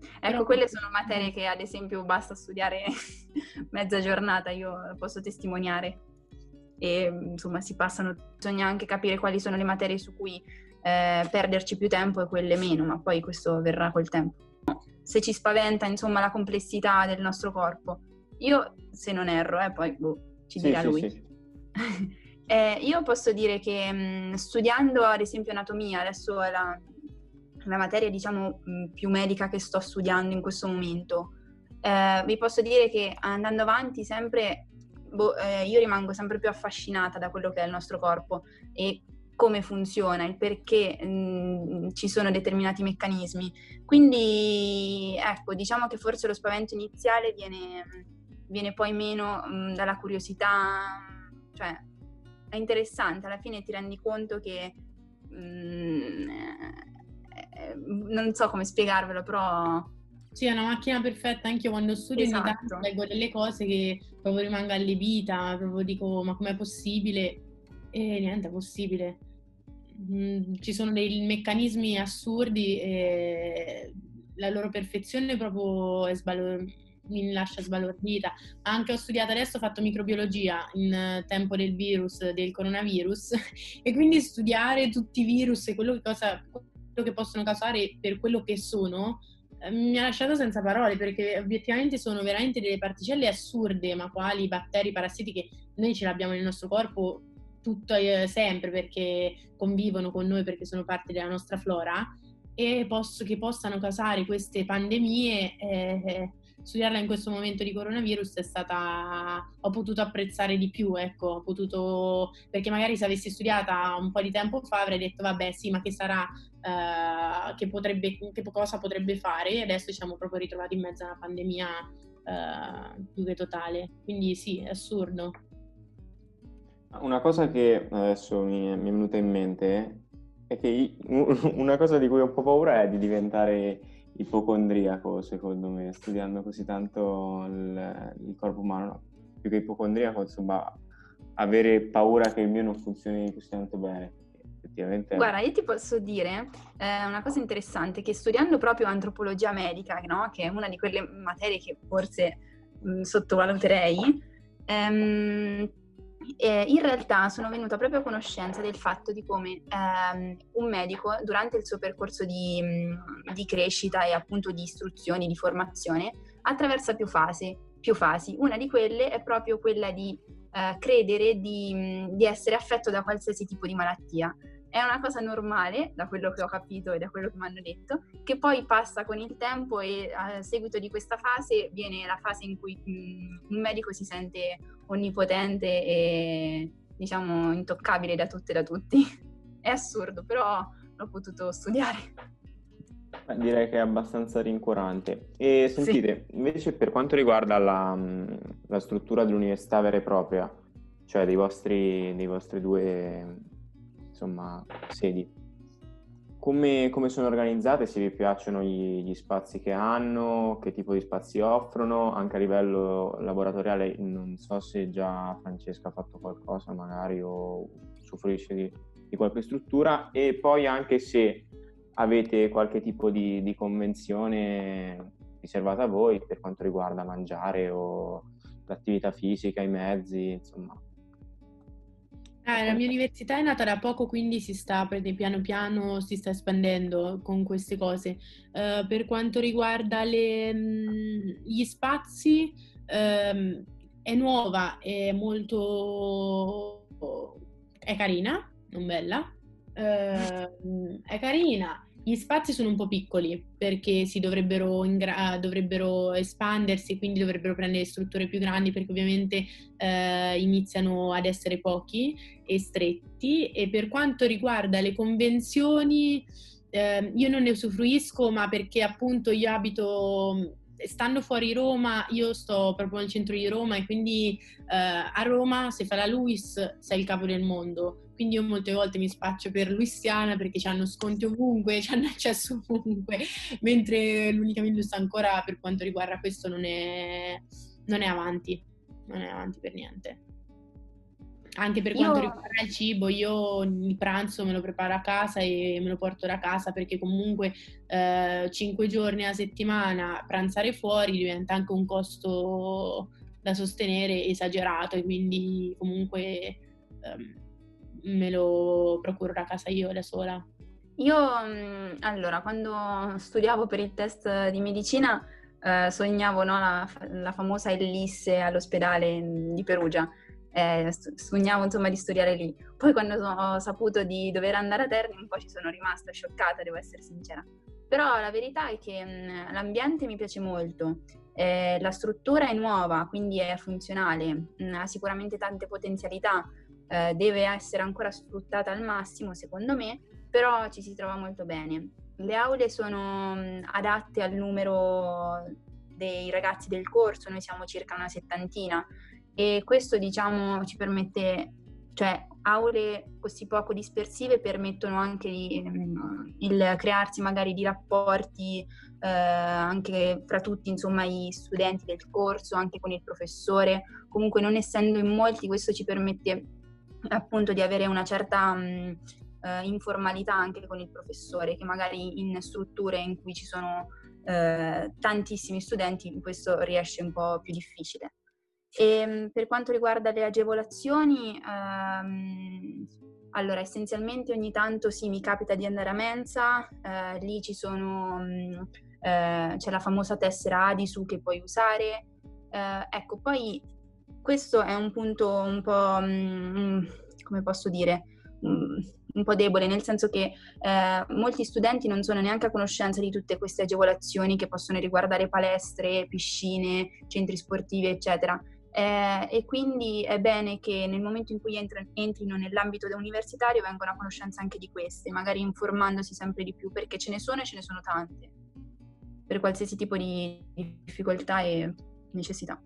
Ecco, però... quelle sono materie che ad esempio basta studiare mezza giornata, io posso testimoniare. E insomma si passano, bisogna anche capire quali sono le materie su cui eh, perderci più tempo e quelle meno, ma poi questo verrà col tempo se ci spaventa insomma la complessità del nostro corpo. Io, se non erro, eh, poi boh, ci dirà sì, lui. Sì, eh, io posso dire che mh, studiando ad esempio anatomia, adesso è la, la materia diciamo mh, più medica che sto studiando in questo momento, eh, vi posso dire che andando avanti sempre, boh, eh, io rimango sempre più affascinata da quello che è il nostro corpo e come funziona, il perché mh, mm, ci sono determinati meccanismi. Quindi ecco, diciamo che forse lo spavento iniziale viene, viene poi meno mh, mm, dalla curiosità, cioè è interessante, alla fine ti rendi conto che mh, mm, eh, non so come spiegarvelo, però sì, è una macchina perfetta, anche io quando studio esatto. ogni tanto leggo delle cose che proprio rimango allibita, proprio dico ma com'è possibile? E niente, è possibile. Mm, ci sono dei meccanismi assurdi e la loro perfezione proprio sbalor- mi lascia sbalordita. Anche ho studiato adesso, ho fatto microbiologia in tempo del virus, del coronavirus, e quindi studiare tutti i virus e quello che, cosa, quello che possono causare per quello che sono eh, mi ha lasciato senza parole perché obiettivamente sono veramente delle particelle assurde, ma quali batteri, parassiti che noi ce l'abbiamo nel nostro corpo tutto eh, sempre perché convivono con noi, perché sono parte della nostra flora e posso, che possano causare queste pandemie. Eh, studiarla in questo momento di coronavirus è stata ho potuto apprezzare di più ecco ho potuto perché magari se avessi studiata un po' di tempo fa avrei detto vabbè sì ma che sarà uh, che potrebbe che cosa potrebbe fare e adesso siamo proprio ritrovati in mezzo a una pandemia uh, più che totale quindi sì è assurdo una cosa che adesso mi è, mi è venuta in mente è che una cosa di cui ho un po' paura è di diventare ipocondriaco, secondo me, studiando così tanto il, il corpo umano. Più che ipocondriaco, insomma, avere paura che il mio non funzioni così tanto bene. Guarda, io ti posso dire eh, una cosa interessante, che studiando proprio antropologia medica, no? che è una di quelle materie che forse mh, sottovaluterei, ehm, eh, in realtà sono venuta proprio a conoscenza del fatto di come ehm, un medico durante il suo percorso di, mm, di, crescita e appunto di istruzione, di formazione, attraversa più fasi, più fasi. Una di quelle è proprio quella di eh, credere di, mm, di essere affetto da qualsiasi tipo di malattia è una cosa normale, da quello che ho capito e da quello che mi hanno detto, che poi passa con il tempo e a seguito di questa fase viene la fase in cui mh, un medico si sente onnipotente e diciamo intoccabile da tutte e da tutti. È assurdo, però l'ho potuto studiare. direi che è abbastanza rincuorante. E sentite, sì. invece per quanto riguarda la, la, struttura dell'università vera e propria, cioè dei vostri, dei vostri due insomma, sedi. come, come, sono organizzate, se vi piacciono gli, gli, spazi che hanno, che tipo di spazi offrono, anche a livello laboratoriale, non so se già Francesca ha fatto qualcosa magari o soffrisce di, di qualche struttura e poi anche se avete qualche tipo di, di convenzione riservata a voi per quanto riguarda mangiare o l'attività fisica, i mezzi, insomma. Eh, la mia università è nata da poco, quindi si sta piano piano si sta espandendo con queste cose. Uh, per quanto riguarda le, mm, gli spazi, um, è nuova, è molto è carina, non bella. Uh, è carina, gli spazi sono un po' piccoli perché si dovrebbero, ingra- dovrebbero espandersi, quindi dovrebbero prendere strutture più grandi perché ovviamente eh, iniziano ad essere pochi e stretti. E per quanto riguarda le convenzioni, eh, io non ne usufruisco, ma perché appunto io abito stando fuori Roma, io sto proprio nel centro di Roma e quindi eh, a Roma se fa la Luis sei il capo del mondo quindi io molte volte mi spaccio per Luisiana perché hanno sconti ovunque, hanno accesso ovunque, mentre l'unica Milus ancora per quanto riguarda questo non è, non è avanti, non è avanti per niente. Anche per quanto io... riguarda il cibo, io il pranzo me lo preparo a casa e me lo porto da casa perché comunque eh, 5 giorni a settimana pranzare fuori diventa anche un costo da sostenere esagerato e quindi comunque ehm, me lo procuro da casa io da sola? Io, mm, allora, quando studiavo per il test di medicina, eh, sognavo no, la, la, famosa Ellisse all'ospedale di Perugia. Eh, sognavo insomma di studiare lì. Poi quando ho saputo di dover andare a Terni un po' ci sono rimasta scioccata, devo essere sincera. Però la verità è che mh, mm, l'ambiente mi piace molto, eh, la struttura è nuova, quindi è funzionale, mh, mm, ha sicuramente tante potenzialità eh, deve essere ancora sfruttata al massimo secondo me, però ci si trova molto bene. Le aule sono mh, adatte al numero dei ragazzi del corso, noi siamo circa una settantina e questo diciamo ci permette, cioè aule così poco dispersive permettono anche di, mh, il crearsi magari di rapporti eh, anche fra tutti insomma i studenti del corso, anche con il professore, comunque non essendo in molti questo ci permette appunto di avere una certa mh, eh, informalità anche con il professore, che magari in strutture in cui ci sono eh, tantissimi studenti questo riesce un po' più difficile. E, per quanto riguarda le agevolazioni, ehm, allora essenzialmente ogni tanto sì, mi capita di andare a mensa, eh, lì ci sono, mh, eh, c'è la famosa tessera Adisu che puoi usare. Eh, ecco, poi questo è un punto un po', um, come posso dire, um, un po' debole, nel senso che eh, molti studenti non sono neanche a conoscenza di tutte queste agevolazioni che possono riguardare palestre, piscine, centri sportivi, eccetera. Eh, e quindi è bene che nel momento in cui entra, entrino nell'ambito universitario vengano a conoscenza anche di queste, magari informandosi sempre di più, perché ce ne sono e ce ne sono tante, per qualsiasi tipo di difficoltà e necessità.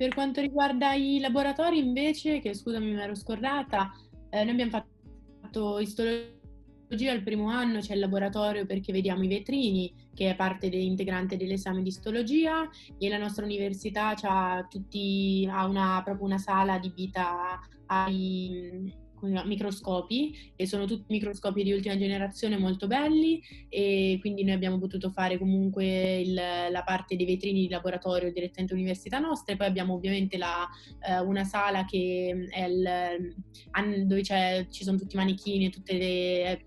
Per quanto riguarda i laboratori invece, che scusami mi ero scordata, eh, noi abbiamo fatto istologia il primo anno, c'è il laboratorio perché vediamo i vetrini, che è parte integrante dell'esame di istologia e la nostra università ha, tutti, ha una, proprio una sala adibita ai microscopi e sono tutti microscopi di ultima generazione molto belli e quindi noi abbiamo potuto fare comunque il, la parte dei vetrini di laboratorio direttamente all'università nostra e poi abbiamo ovviamente la, eh, una sala è il, dove ci sono tutti i manichini e tutte le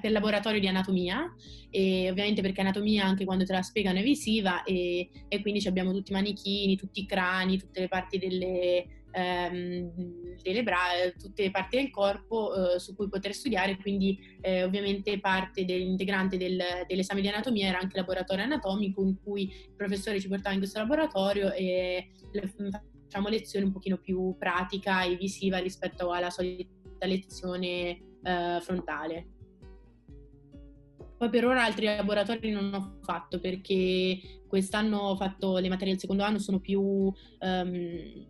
per laboratorio di anatomia e ovviamente perché anatomia anche quando te la spiegano è visiva e, e quindi abbiamo tutti i manichini, tutti i crani, tutte le parti delle, ehm, delle bra- tutte le parti del corpo eh, su cui poter studiare, quindi eh, ovviamente parte dell'integrante del, dell'esame di anatomia era anche il laboratorio anatomico in cui il professore ci portava in questo laboratorio e facciamo lezione un pochino più pratica e visiva rispetto alla solita lezione eh, frontale. Poi per ora altri laboratori non ho fatto perché quest'anno ho fatto le materie del secondo anno, sono più um,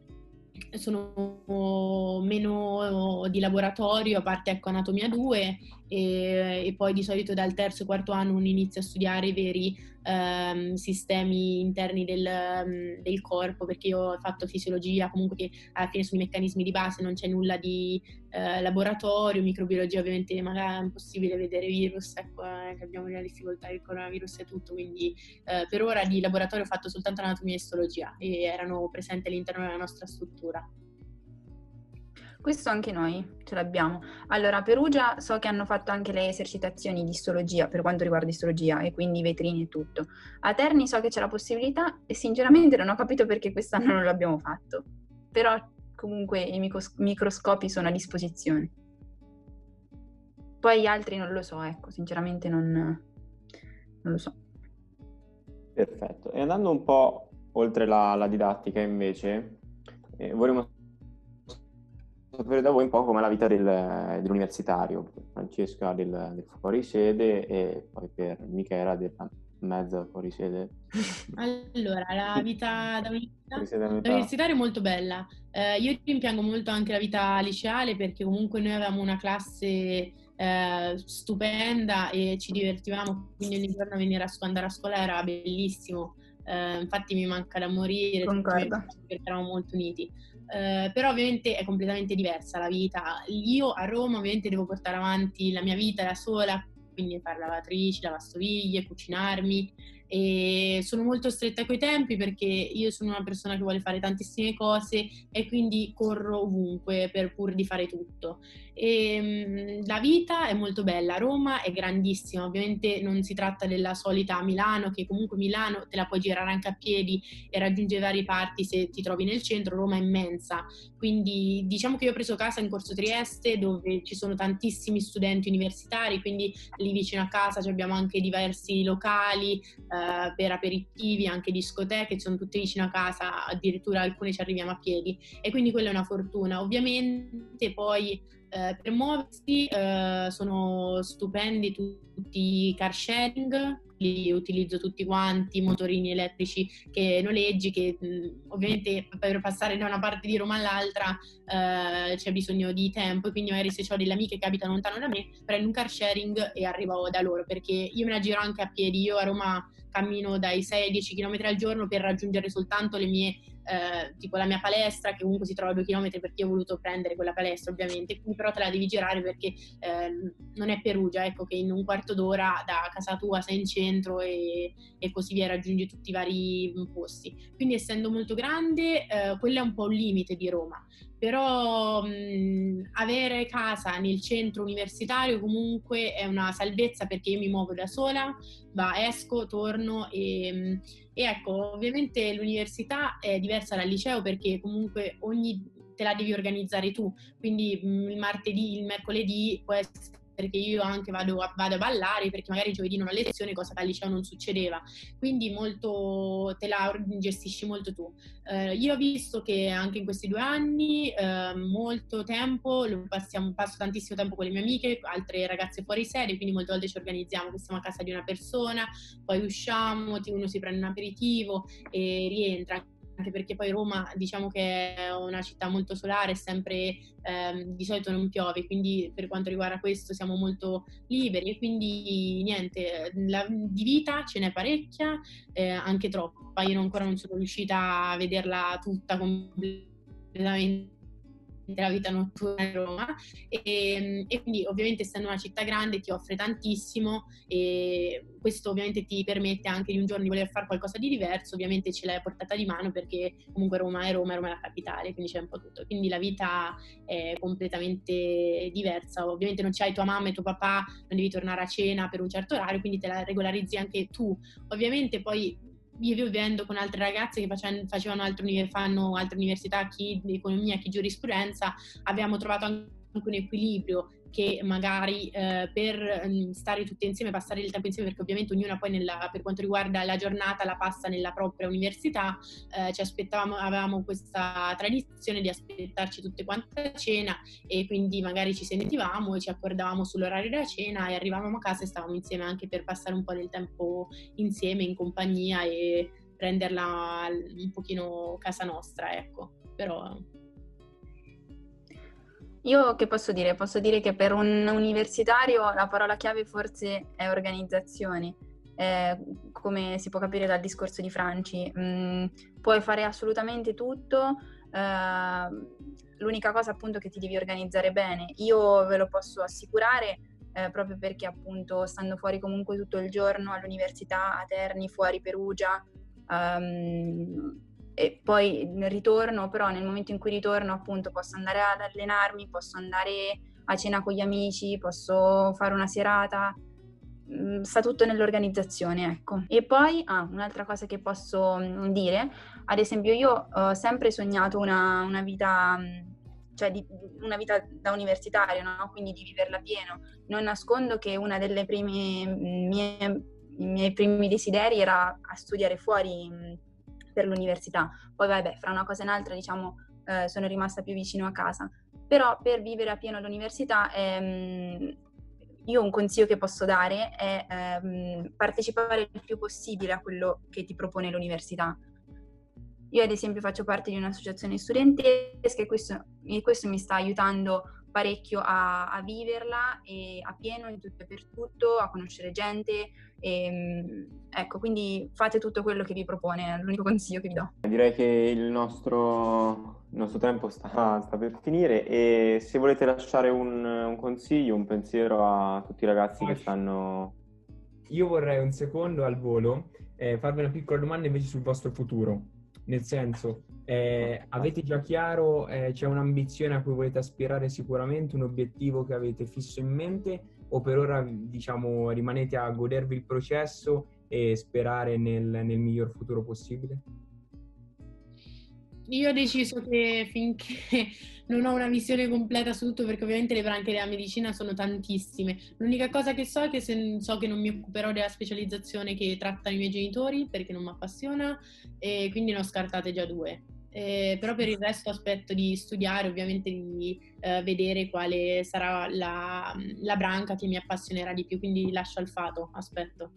sono meno di laboratorio, a parte ecco, anatomia 2 e, e, poi di solito dal terzo e quarto anno uno inizia a studiare i veri ehm, sistemi interni del, mm, del, corpo, perché io ho fatto fisiologia, comunque che alla fine sono i meccanismi di base, non c'è nulla di eh, laboratorio, microbiologia ovviamente magari è impossibile vedere virus, ecco, eh, abbiamo la difficoltà del coronavirus e tutto, quindi eh, per ora di laboratorio ho fatto soltanto anatomia e istologia e erano presenti all'interno della nostra struttura. Questo anche noi ce l'abbiamo. Allora, a Perugia so che hanno fatto anche le esercitazioni di istologia per quanto riguarda istologia e quindi vetrini e tutto. A Terni so che c'è la possibilità e sinceramente non ho capito perché quest'anno non l'abbiamo fatto. Però comunque i micros- microscopi sono a disposizione. Poi gli altri non lo so, ecco, sinceramente non, non lo so. Perfetto. E andando un po' oltre la, la didattica invece, eh, vorremmo sapere da voi un po' com'è la vita del, dell'universitario, Francesca del, del fuorisede e poi per Michela della mezza fuorisede. Allora, la vita da universitario è molto bella. Eh, io rimpiango molto anche la vita liceale perché comunque noi avevamo una classe eh, stupenda e ci divertivamo, quindi ogni giorno venire a scu- andare a scuola era bellissimo. Eh, infatti mi manca da morire, Concordo. perché eravamo molto uniti. Eh, però ovviamente è completamente diversa la vita. Io a Roma ovviamente devo portare avanti la mia vita da sola, quindi fare lavatrici, lavastoviglie, cucinarmi e sono molto stretta coi tempi perché io sono una persona che vuole fare tantissime cose e quindi corro ovunque per pur di fare tutto. E, ehm, la vita è molto bella, Roma è grandissima, ovviamente non si tratta della solita Milano, che comunque Milano te la puoi girare anche a piedi e raggiungere varie parti se ti trovi nel centro, Roma è immensa, quindi diciamo che io ho preso casa in Corso Trieste dove ci sono tantissimi studenti universitari, quindi lì vicino a casa abbiamo anche diversi locali eh, per aperitivi, anche discoteche, sono tutte vicino a casa, addirittura alcune ci arriviamo a piedi e quindi quella è una fortuna. Ovviamente poi eh, per muoversi eh, sono stupendi tutti i car sharing, li utilizzo tutti quanti, motorini elettrici che noleggi, che mh, ovviamente per passare da una parte di Roma all'altra eh, c'è bisogno di tempo. Quindi magari se ho delle amiche che abitano lontano da me prendo un car sharing e arrivo da loro perché io me la giro anche a piedi, io a Roma cammino dai 6 ai 10 km al giorno per raggiungere soltanto le mie eh, tipo la mia palestra che comunque si trova a due chilometri perché ho voluto prendere quella palestra ovviamente, quindi però te la devi girare perché eh, non è Perugia, ecco che in un quarto d'ora da casa tua sei in centro e, e così via raggiungi tutti i vari posti. Quindi essendo molto grande, eh, quello è un po' un limite di Roma però mh, avere casa nel centro universitario comunque è una salvezza perché io mi muovo da sola, va, esco, torno e, e ecco, ovviamente l'università è diversa dal liceo perché comunque ogni te la devi organizzare tu, quindi mh, il martedì, il mercoledì può essere perché io anche vado a, vado a, ballare perché magari giovedì non ho lezione, cosa che al liceo non succedeva. Quindi molto te la gestisci molto tu. Eh, io ho visto che anche in questi due anni eh, molto tempo passiamo, passo tantissimo tempo con le mie amiche, altre ragazze fuori sede, quindi molte volte ci organizziamo che siamo a casa di una persona, poi usciamo, uno si prende un aperitivo e rientra anche perché poi Roma diciamo che è una città molto solare, sempre ehm, di solito non piove, quindi per quanto riguarda questo siamo molto liberi e quindi niente, la, di vita ce n'è parecchia, eh, anche troppa, io ancora non sono riuscita a vederla tutta completamente della vita notturna di Roma. E, e, quindi ovviamente essendo una città grande ti offre tantissimo e questo ovviamente ti permette anche di un giorno di voler fare qualcosa di diverso, ovviamente ce l'hai portata di mano perché comunque Roma è Roma, Roma è la capitale, quindi c'è un po' tutto, quindi la vita è completamente diversa, ovviamente non c'hai tua mamma e tuo papà, non devi tornare a cena per un certo orario, quindi te la regolarizzi anche tu, ovviamente poi io vivendo con altre ragazze che facevano, facevano altre, fanno altre università, chi economia, chi giurisprudenza, abbiamo trovato anche un equilibrio che magari eh, per mm, stare tutti insieme, passare il tempo insieme, perché ovviamente ognuna poi nella, per quanto riguarda la giornata la passa nella propria università, eh, ci aspettavamo, avevamo questa tradizione di aspettarci tutte quante a cena e quindi magari ci sentivamo e ci accordavamo sull'orario della cena e arrivavamo a casa e stavamo insieme anche per passare un po' del tempo insieme in compagnia e renderla un pochino casa nostra, ecco. Però Io che posso dire? Posso dire che per un universitario la parola chiave forse è organizzazione. Eh, come si può capire dal discorso di Franci, mm, puoi fare assolutamente tutto, eh, l'unica cosa appunto che ti devi organizzare bene. Io ve lo posso assicurare eh, proprio perché appunto stando fuori comunque tutto il giorno all'università, a Terni, fuori Perugia, um, e poi ritorno, però nel momento in cui ritorno appunto posso andare ad allenarmi, posso andare a cena con gli amici, posso fare una serata, mm, sta tutto nell'organizzazione, ecco. E poi, ah, un'altra cosa che posso mm, dire, ad esempio io ho sempre sognato una, una vita, mm, cioè di, una vita da universitario, no? quindi di viverla pieno. Non nascondo che una delle prime mie, i miei primi desideri era studiare fuori per l'università. Poi vabbè, fra una cosa e un'altra, diciamo, eh, sono rimasta più vicino a casa. Però per vivere a pieno l'università, ehm, io un consiglio che posso dare è ehm, partecipare il più possibile a quello che ti propone l'università. Io ad esempio faccio parte di un'associazione studentesca e questo, e questo mi sta aiutando parecchio a, a, viverla e a pieno in tutto e per tutto, a conoscere gente. E, ehm, ecco, quindi fate tutto quello che vi propone, è l'unico consiglio che vi do. Direi che il nostro, il nostro tempo sta, sta, per finire e se volete lasciare un, un, consiglio, un pensiero a tutti i ragazzi che stanno... Io vorrei un secondo al volo eh, farvi una piccola domanda invece sul vostro futuro nel senso, eh, avete già chiaro, eh, c'è un'ambizione a cui volete aspirare sicuramente, un obiettivo che avete fisso in mente o per ora diciamo rimanete a godervi il processo e sperare nel, nel miglior futuro possibile? Io ho deciso che finché non ho una visione completa su tutto, perché ovviamente le branche della medicina sono tantissime. L'unica cosa che so è che se, so che non mi occuperò della specializzazione che trattano i miei genitori, perché non mi appassiona, e quindi ne ho scartate già due. Eh, però per il resto aspetto di studiare, ovviamente di eh, vedere quale sarà la, la branca che mi appassionerà di più, quindi lascio al fato, aspetto.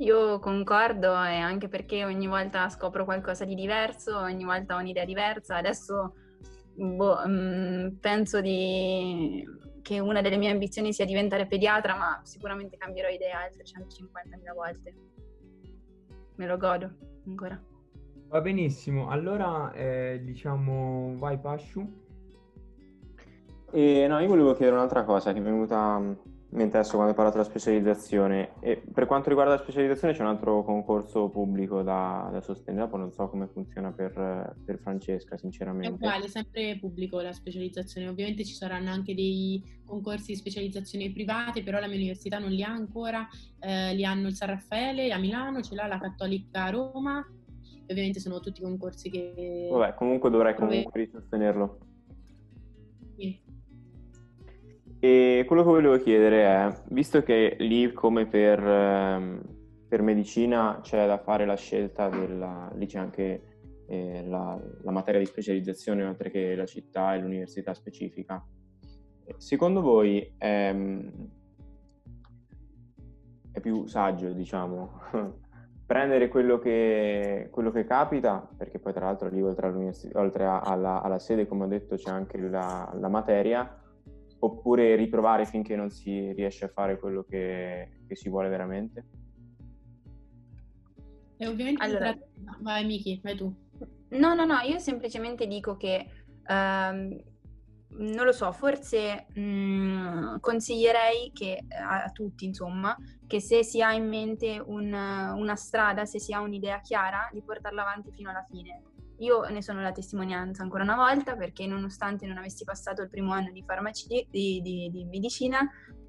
Io concordo e anche perché ogni volta scopro qualcosa di diverso, ogni volta ho un'idea diversa. Adesso boh, mh, mm, penso di... che una delle mie ambizioni sia diventare pediatra, ma sicuramente cambierò idea altre 150.000 volte. Me lo godo ancora. Va benissimo, allora eh, diciamo vai Pasciu. E, no, io volevo chiedere un'altra cosa che è venuta mentre adesso quando hai parlato della specializzazione. E per quanto riguarda la specializzazione c'è un altro concorso pubblico da, da sostenere, poi non so come funziona per, per Francesca sinceramente. È uguale, sempre pubblico la specializzazione, ovviamente ci saranno anche dei concorsi di specializzazione private, però la mia università non li ha ancora, eh, li hanno il San Raffaele a Milano, ce l'ha la Cattolica a Roma, e ovviamente sono tutti concorsi che... Vabbè, comunque dovrai comunque risostenerlo. Sì. E quello che volevo chiedere è, visto che lì come per, ehm, per medicina c'è da fare la scelta della, lì c'è anche eh, la, la, materia di specializzazione oltre che la città e l'università specifica, secondo voi è, è più saggio, diciamo, prendere quello che, quello che, capita, perché poi tra l'altro lì oltre, oltre alla, alla, sede, come ho detto, c'è anche la, la materia, oppure riprovare finché non si riesce a fare quello che, che si vuole veramente? E ovviamente allora... vai Miki, vai tu. No, no, no, io semplicemente dico che um, non lo so, forse mh, mm, consiglierei che a, a, tutti, insomma, che se si ha in mente un, una strada, se si ha un'idea chiara, di portarla avanti fino alla fine. Io ne sono la testimonianza ancora una volta perché nonostante non avessi passato il primo anno di, farmaci- di, di, di medicina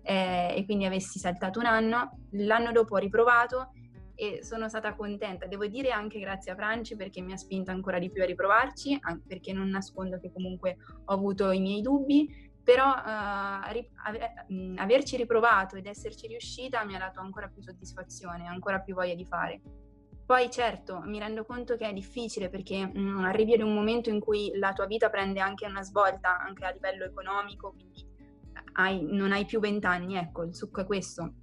eh, e quindi avessi saltato un anno, l'anno dopo ho riprovato e sono stata contenta. Devo dire anche grazie a Franci perché mi ha spinto ancora di più a riprovarci, anche perché non nascondo che comunque ho avuto i miei dubbi, però uh, averci riprovato ed esserci riuscita mi ha dato ancora più soddisfazione, ancora più voglia di fare. Poi certo, mi rendo conto che è difficile perché mh, mm, arrivi ad un momento in cui la tua vita prende anche una svolta, anche a livello economico, quindi hai, non hai più vent'anni, ecco, il succo è questo.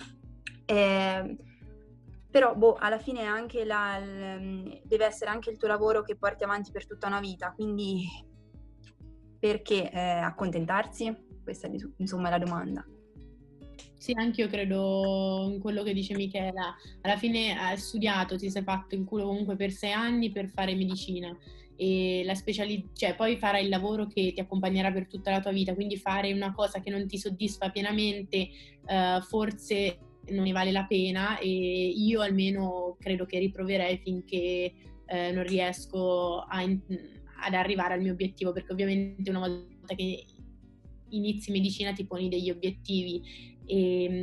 Eh, però boh, alla fine anche la, l, deve essere anche il tuo lavoro che porti avanti per tutta una vita, quindi perché eh, accontentarsi? Questa insomma è la domanda. Sì, anche io credo in quello che dice Michela. Alla fine hai studiato, ti sei fatto il culo comunque per sei anni per fare medicina. E la specializzazione, cioè poi farai il lavoro che ti accompagnerà per tutta la tua vita, quindi fare una cosa che non ti soddisfa pienamente uh, forse non ne vale la pena. E io almeno credo che riproverei finché uh, non riesco in- ad arrivare al mio obiettivo, perché ovviamente una volta che inizi medicina ti poni degli obiettivi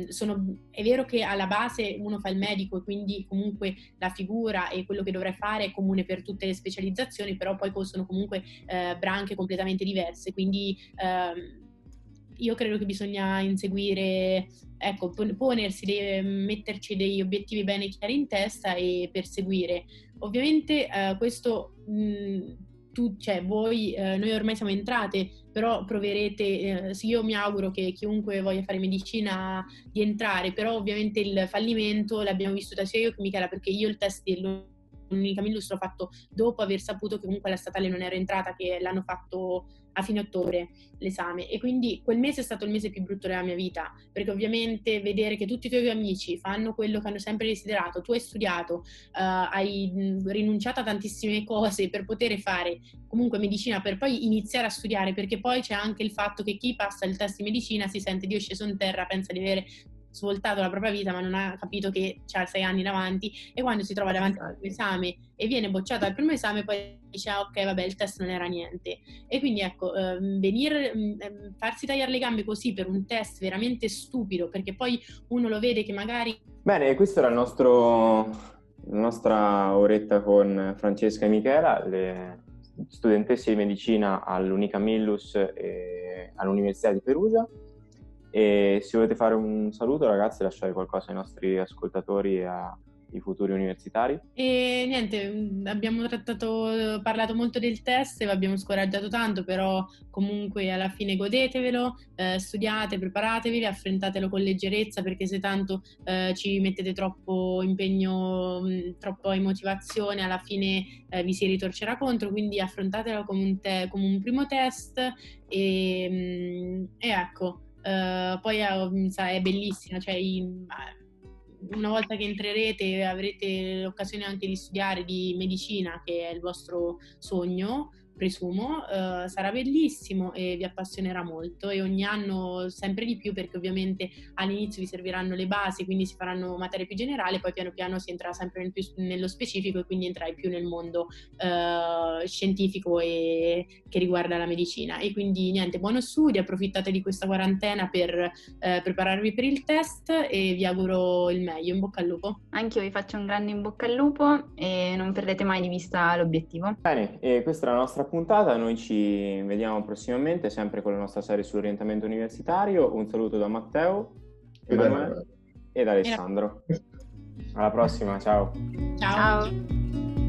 sono, è vero che alla base uno fa il medico e quindi comunque la figura e quello che dovrai fare è comune per tutte le specializzazioni, però poi sono comunque eh, branche completamente diverse, quindi eh, io credo che bisogna inseguire, ecco, ponersi, dei, metterci degli obiettivi bene chiari in testa e perseguire. Ovviamente eh, questo... Mh, tu, cioè voi, eh, noi ormai siamo entrate, però proverete, eh, io mi auguro che chiunque voglia fare medicina di entrare, però ovviamente il fallimento l'abbiamo vissuto sia io che Michela, perché io il test dell'unica Millus l'ho fatto dopo aver saputo che comunque la statale non era entrata, che l'hanno fatto a fine ottobre l'esame. E quindi quel mese è stato il mese più brutto della mia vita perché ovviamente vedere che tutti i tuoi amici fanno quello che hanno sempre desiderato, tu hai studiato, uh, hai rinunciato a tantissime cose per poter fare comunque medicina per poi iniziare a studiare perché poi c'è anche il fatto che chi passa il test di medicina si sente Dio sceso in terra, pensa di avere svoltato la propria vita ma non ha capito che ha sei anni davanti e quando si trova davanti al primo esame e viene bocciato al primo esame poi dice ah, ok vabbè il test non era niente. E quindi ecco ehm, venire, ehm, farsi tagliare le gambe così per un test veramente stupido perché poi uno lo vede che magari bene questo era il nostro la nostra oretta con Francesca e Michela le studentesse di medicina all'Unica Millus e all'Università di Perugia e se volete fare un saluto, ragazzi, lasciare qualcosa ai nostri ascoltatori e ai futuri universitari. E niente, abbiamo trattato, parlato molto del test, vi abbiamo scoraggiato tanto, però comunque alla fine godetevelo, eh, studiate, preparatevi, affrontatelo con leggerezza perché se tanto eh, ci mettete troppo impegno, mm, troppa motivazione, alla fine eh, vi si ritorcerà contro, quindi affrontatelo come un, te- come un primo test e, mm, e ecco. Uh, poi è, è bellissima, cioè una volta che entrerete avrete l'occasione anche di studiare di medicina, che è il vostro sogno, presumo, uh, sarà bellissimo e vi appassionerà molto e ogni anno sempre di più perché ovviamente all'inizio vi serviranno le basi, quindi si faranno materie più generali, poi piano piano si entrerà sempre nel più, nello specifico e quindi entrai più nel mondo uh, scientifico e che riguarda la medicina. E quindi niente, buono studio, approfittate di questa quarantena per uh, prepararvi per il test e vi auguro il meglio, in bocca al lupo. Anche io vi faccio un grande in bocca al lupo e non perdete mai di vista l'obiettivo. Bene, e questa è la nostra puntata, noi ci vediamo prossimamente sempre con la nostra serie sull'orientamento universitario. Un saluto da Matteo, Emanuele e da Alessandro. Alla prossima, ciao. Ciao. ciao.